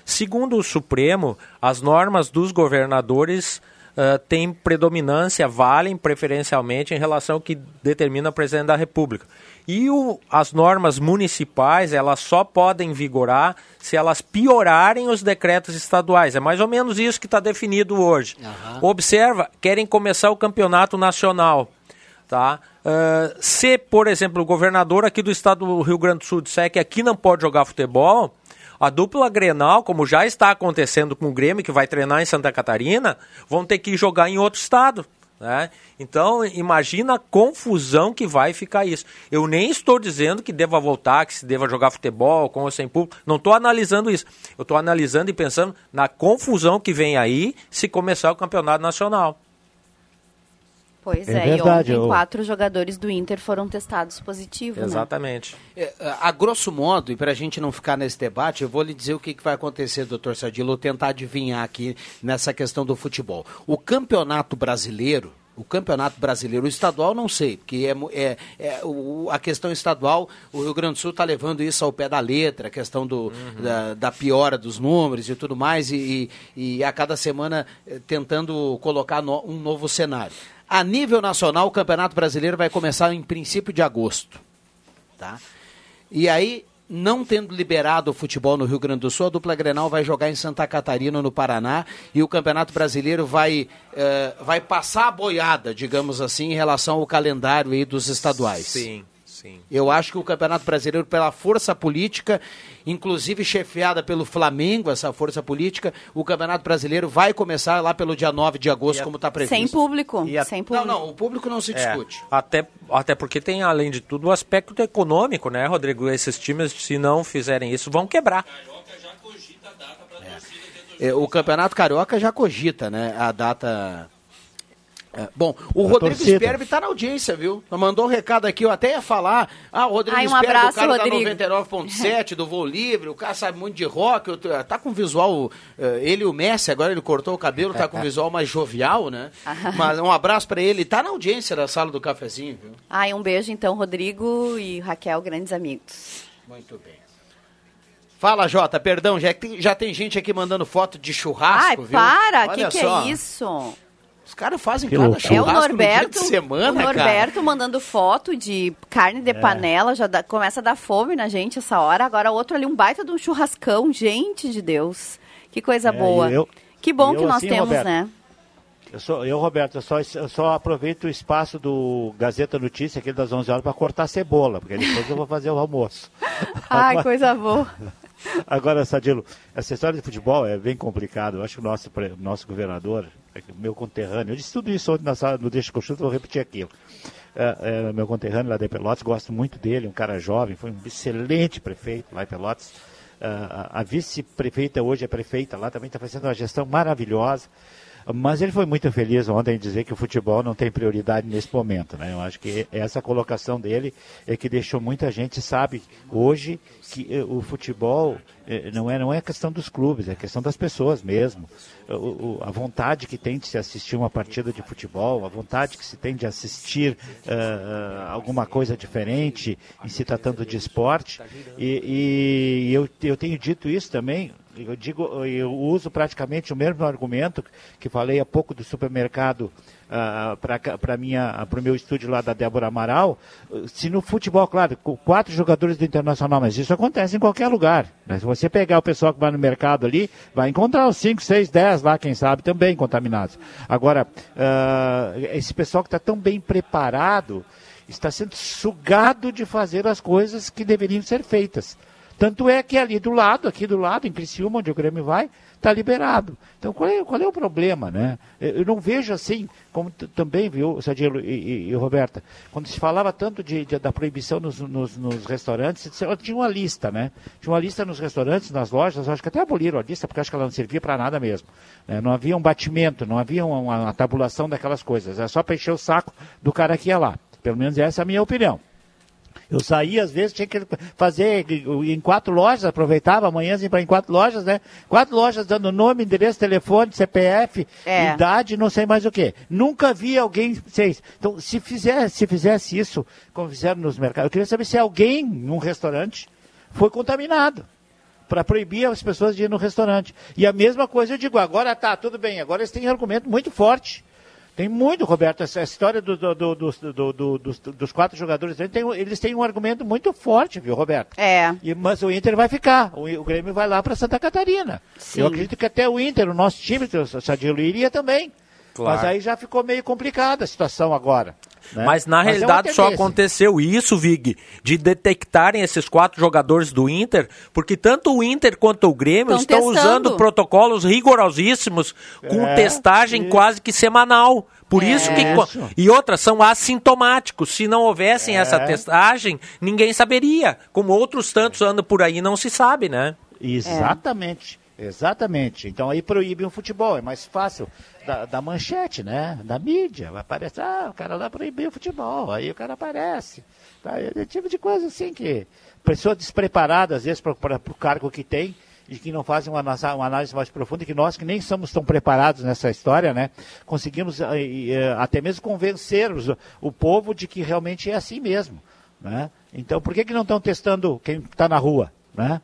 Segundo o Supremo, as normas dos governadores uh, têm predominância, valem preferencialmente em relação ao que determina o presidente da República. E o, as normas municipais, elas só podem vigorar se elas piorarem os decretos estaduais. É mais ou menos isso que está definido hoje. Observa, querem começar o campeonato nacional. Tá? Uh, se, por exemplo, o governador aqui do estado do Rio Grande do Sul disser que aqui não pode jogar futebol, a dupla Grenal, como já está acontecendo com o Grêmio, que vai treinar em Santa Catarina, vão ter que jogar em outro estado. Né? Então, imagina a confusão que vai ficar isso. Eu nem estou dizendo que deva voltar, que se deva jogar futebol com ou sem público. Não estou analisando isso. Eu estou analisando e pensando na confusão que vem aí se começar o campeonato nacional. Pois É é, verdade, e ontem eu- quatro jogadores do Inter foram testados positivos, né? Exatamente. É, a grosso modo, e para a gente não ficar nesse debate, eu vou lhe dizer o que, que vai acontecer, doutor Sadilo, tentar adivinhar aqui nessa questão do futebol. O campeonato brasileiro, o campeonato brasileiro, o estadual não sei, porque é, é, é o- a questão estadual, o Rio Grande do Sul está levando isso ao pé da letra, a questão do, da, da piora dos números e tudo mais, e, e- e a cada semana eh, tentando colocar no- um novo cenário. A nível nacional, o Campeonato Brasileiro vai começar em princípio de agosto. Tá? E aí, não tendo liberado o futebol no Rio Grande do Sul, a dupla Grenal vai jogar em Santa Catarina, no Paraná, e o Campeonato Brasileiro vai, eh, vai passar a boiada, digamos assim, em relação ao calendário aí dos estaduais. Sim, sim. Eu acho que o Campeonato Brasileiro, pela força política, inclusive chefiada pelo Flamengo, essa força política, o Campeonato Brasileiro vai começar lá pelo dia 9 de agosto, como está previsto. Sem público, sem público. Não, não, o público não se É, discute. até, até porque tem, além de tudo, o aspecto econômico, né, Rodrigo? Esses times, se não fizerem isso, vão quebrar. É, o Campeonato Carioca já cogita, né? A data. É, bom, o A Rodrigo torcida. Sperbi está na audiência, viu? Mandou um recado aqui, eu até ia falar. Ah, o Rodrigo Ai, um Sperbi, abraço, o cara Rodrigo. da 99.7, do Voo Livre, o cara sabe muito de rock, tô- tá com visual. eh, ele e o Messi, agora ele cortou o cabelo, tá com visual mais jovial, né? Mas um abraço para ele. Tá na audiência da sala do cafezinho, viu? Ai, um beijo então, Rodrigo e Raquel, grandes amigos. Muito bem. Fala, Jota, perdão, já tem, já tem gente aqui mandando foto de churrasco, Ai, viu? para, Olha que que é isso? Os caras fazem Que cada loucura. É o churrasco no dia Norberto, de semana, o cara. Norberto mandando foto de carne de É. panela, já dá- começa a dar fome na gente essa hora. Agora o outro ali, um baita de um churrascão, gente de Deus. Que coisa É, boa. eu- que bom e que eu, nós assim, temos, Roberto, né? Eu, só, eu Roberto, eu só, eu só aproveito o espaço do Gazeta Notícia, aquele das 11 horas, para cortar cebola, porque depois eu vou fazer o almoço. Ai, Agora- coisa boa. Agora, Sadilo, essa história de futebol é bem complicado. Eu acho que o nosso, nosso governador, meu conterrâneo, eu disse tudo isso ontem na sala, no Deixa Conchuta, vou repetir aqui. É, é, meu conterrâneo lá de Pelotas, gosto muito dele, um cara jovem, foi um excelente prefeito lá em Pelotas. Ah, a a vice-prefeita hoje é prefeita lá, também está fazendo uma gestão maravilhosa. Mas ele foi muito feliz ontem em dizer que o futebol não tem prioridade nesse momento. Né? Eu acho que essa colocação dele é que deixou muita gente sabe hoje que eh, o futebol não é não é questão dos clubes, é questão das pessoas mesmo. O- o- a vontade que tem de se assistir uma partida de futebol, a vontade que se tem de assistir ah, alguma coisa diferente em se tratando de esporte. E, e eu, eu tenho dito isso também eu digo, eu uso praticamente o mesmo argumento que falei há pouco do supermercado minha para o meu estúdio lá da Débora Amaral. Se no futebol, claro, quatro jogadores do Internacional, mas isso acontece em qualquer lugar. né? Se você pegar o pessoal que vai no mercado ali, vai encontrar os 5, 6, 10 lá, quem sabe, também contaminados. Agora, ah, esse pessoal que está tão bem preparado está sendo sugado de fazer as coisas que deveriam ser feitas. Tanto é que ali do lado, aqui do lado, em Criciúma, onde o Grêmio vai, está liberado. Então qual é, qual é o problema, né? Eu não vejo assim, como também, viu, Sadilo e, e- e Roberta, quando se falava tanto de, de- da proibição nos, nos- nos restaurantes, tinha uma lista, né? Tinha uma lista nos restaurantes, nas lojas, acho que até aboliram a lista, porque acho que ela não servia para nada mesmo. né? Não havia um batimento, não havia uma, uma tabulação daquelas coisas, era só para encher o saco do cara que ia lá. Pelo menos essa é a minha opinião. Eu saía, às vezes, tinha que fazer em quatro lojas, aproveitava amanhã para em quatro lojas, né? Quatro lojas dando nome, endereço, telefone, CPF, É. idade, não sei mais o quê. Nunca vi alguém. Sei. Então, se, fizer, se fizesse isso, como fizeram nos mercados, eu queria saber se alguém num restaurante foi contaminado. Para proibir as pessoas de ir no restaurante. E a mesma coisa eu digo, agora tá, tudo bem, agora eles têm argumento muito forte. Tem muito, Roberto, essa história do- do- do- dos- do- do- dos, dos quatro jogadores, eles têm, um- eles têm um argumento muito forte, viu, Roberto? É. E, mas o Inter vai ficar, o, o Grêmio vai lá para Santa Catarina. Sim. Eu acredito que até o Inter, o nosso time, o Sadilo iria também. Claro. Mas aí já ficou meio complicada a situação agora. né? Mas na é uma realidade só tendência. aconteceu isso, Vig, de detectarem esses quatro jogadores do Inter, porque tanto o Inter quanto o Grêmio Tão estão testando. usando protocolos rigorosíssimos com É, testagem quase que semanal. Por É. isso que. Isso. E outras são assintomáticos. Se não houvessem É. essa testagem, ninguém saberia. Como outros tantos andam por aí, não se sabe, né? Exatamente. Exatamente. Então aí proíbe o futebol, é mais fácil da, da manchete, né? Da mídia. Vai aparecer, ah, o cara lá proibiu o futebol, aí o cara aparece. Tá? É tipo de coisa assim que pessoa despreparada, às vezes, para o cargo que tem, e que não fazem uma, análise- uma análise mais profunda, que nós que nem somos tão preparados nessa história, né? Conseguimos eh, eh, até mesmo convencer o povo de que realmente é assim mesmo. Né? Então por que, que não estão testando quem está na rua? Né?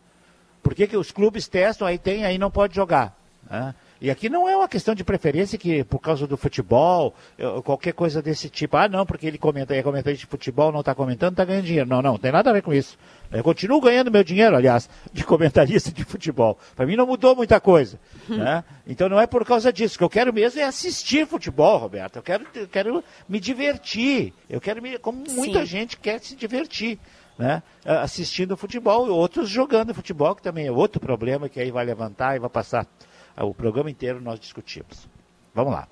Por que, que os clubes testam, aí tem, aí não pode jogar? né? E aqui não é uma questão de preferência que por causa do futebol, qualquer coisa desse tipo. Ah, não, porque ele comenta, é comentarista de futebol, não está comentando, está ganhando dinheiro. Não, não, não tem nada a ver com isso. Eu continuo ganhando meu dinheiro, aliás, de comentarista de futebol. Para mim não mudou muita coisa. né? Então não é por causa disso. O que eu quero mesmo é assistir futebol, Roberto. Eu quero, eu quero me divertir. Eu quero me. Como muita Sim. gente quer se divertir. Né? Assistindo futebol e outros jogando futebol, que também é outro problema que aí vai levantar e vai passar ah, o programa inteiro nós discutimos. Vamos lá.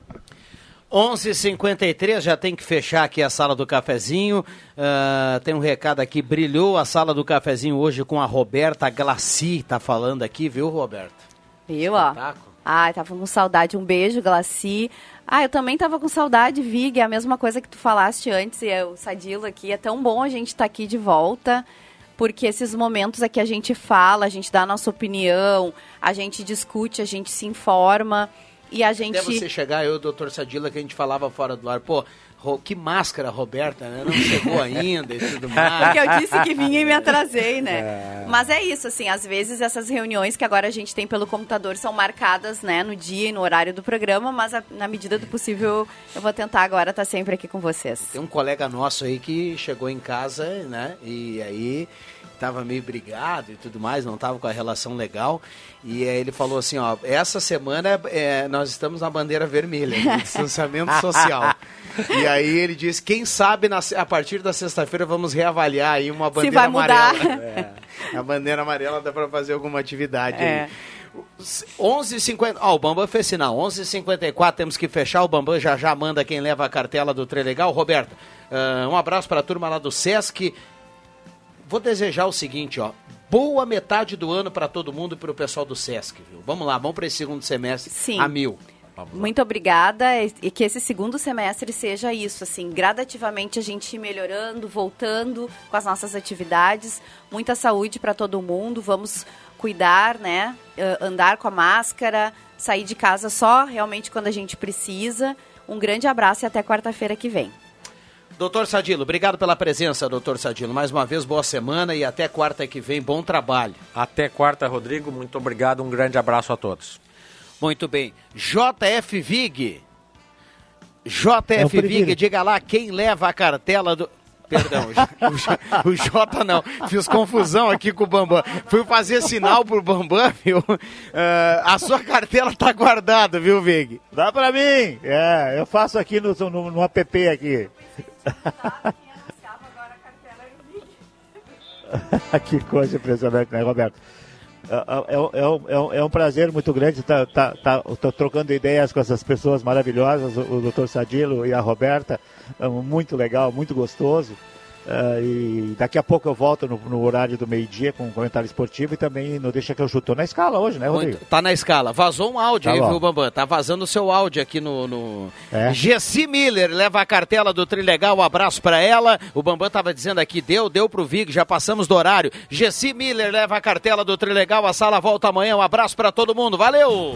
11:53 já tem que fechar aqui a sala do cafezinho. Ah, tem um recado aqui, brilhou a sala do cafezinho hoje com a Roberta Glaci, tá falando aqui, viu, Roberta? Viu, ó? Ai, tava com saudade. Um beijo, Glaci. Ah, eu também tava com saudade, Vig. É a mesma coisa que tu falaste antes, e é o Sadilo aqui. É tão bom a gente estar aqui de volta, porque esses momentos aqui a gente fala, a gente dá a nossa opinião, a gente discute, a gente se informa. E a gente. Até você chegar, eu e o doutor Sadila, que a gente falava fora do ar, pô, que máscara, Roberta, né? Não chegou ainda e tudo mais. Porque eu disse que vinha e me atrasei, né? É. Mas é isso, assim, às vezes essas reuniões que agora a gente tem pelo computador são marcadas, né, no dia e no horário do programa, mas a- na medida do possível eu vou tentar agora estar sempre aqui com vocês. Tem um colega nosso aí que chegou em casa, né? E aí tava meio brigado e tudo mais, não tava com a relação legal. E aí ele falou assim, ó, essa semana é, nós estamos na bandeira vermelha, né, distanciamento social. E aí ele disse, quem sabe na a partir da sexta-feira vamos reavaliar aí uma bandeira vai mudar. amarela. É, a bandeira amarela dá para fazer alguma atividade É. aí. 11h50. Ó, o Bambam fez sinal. 11h54, temos que fechar. O Bambam já já manda quem leva a cartela do Trelegal. Roberto, ah, um abraço para a turma lá do Sesc. Vou desejar o seguinte, ó. Boa metade do ano para todo mundo e para o pessoal do Sesc, viu? Vamos lá, vamos para esse segundo semestre Sim. a mil. Muito obrigada e que esse segundo semestre seja isso, assim, gradativamente a gente ir melhorando, voltando com as nossas atividades. Muita saúde para todo mundo, vamos cuidar, né? eh, Andar com a máscara, sair de casa só realmente quando a gente precisa. Um grande abraço e até quarta-feira que vem. Doutor Sadilo, obrigado pela presença, doutor Sadilo. Mais uma vez, boa semana e até quarta que vem, bom trabalho. Até quarta, Rodrigo. Muito obrigado. Um grande abraço a todos. Muito bem. JF Vig. É JF Vig, diga lá quem leva a cartela do. Perdão, o J- o J não. Fiz confusão aqui com o Bambam. Fui fazer sinal pro Bambam, viu? Ah, a sua cartela tá guardada, viu, Vig? Dá pra mim! É, eu faço aqui no, no, no app aqui. que coisa impressionante, né, Roberto? É, é, é, é, um prazer muito grande estar tá, tá, tá, trocando ideias com essas pessoas maravilhosas, o, o Dr. Sadilo e a Roberta. muito legal, muito gostoso. Uh, e daqui a pouco eu volto no, no horário do meio-dia com um comentário esportivo e também não deixa que eu chutou na escala hoje, né, Rodrigo? Muito, tá na escala. Vazou um áudio tá aí, bom. viu, Bambam? Tá vazando o seu áudio aqui no. no... É. Gessi Miller leva a cartela do Trilegal, um abraço para ela. O Bambam tava dizendo aqui, deu, deu pro Vig, já passamos do horário. Gessi Miller leva a cartela do Trilegal, a sala volta amanhã. Um abraço para todo mundo, valeu!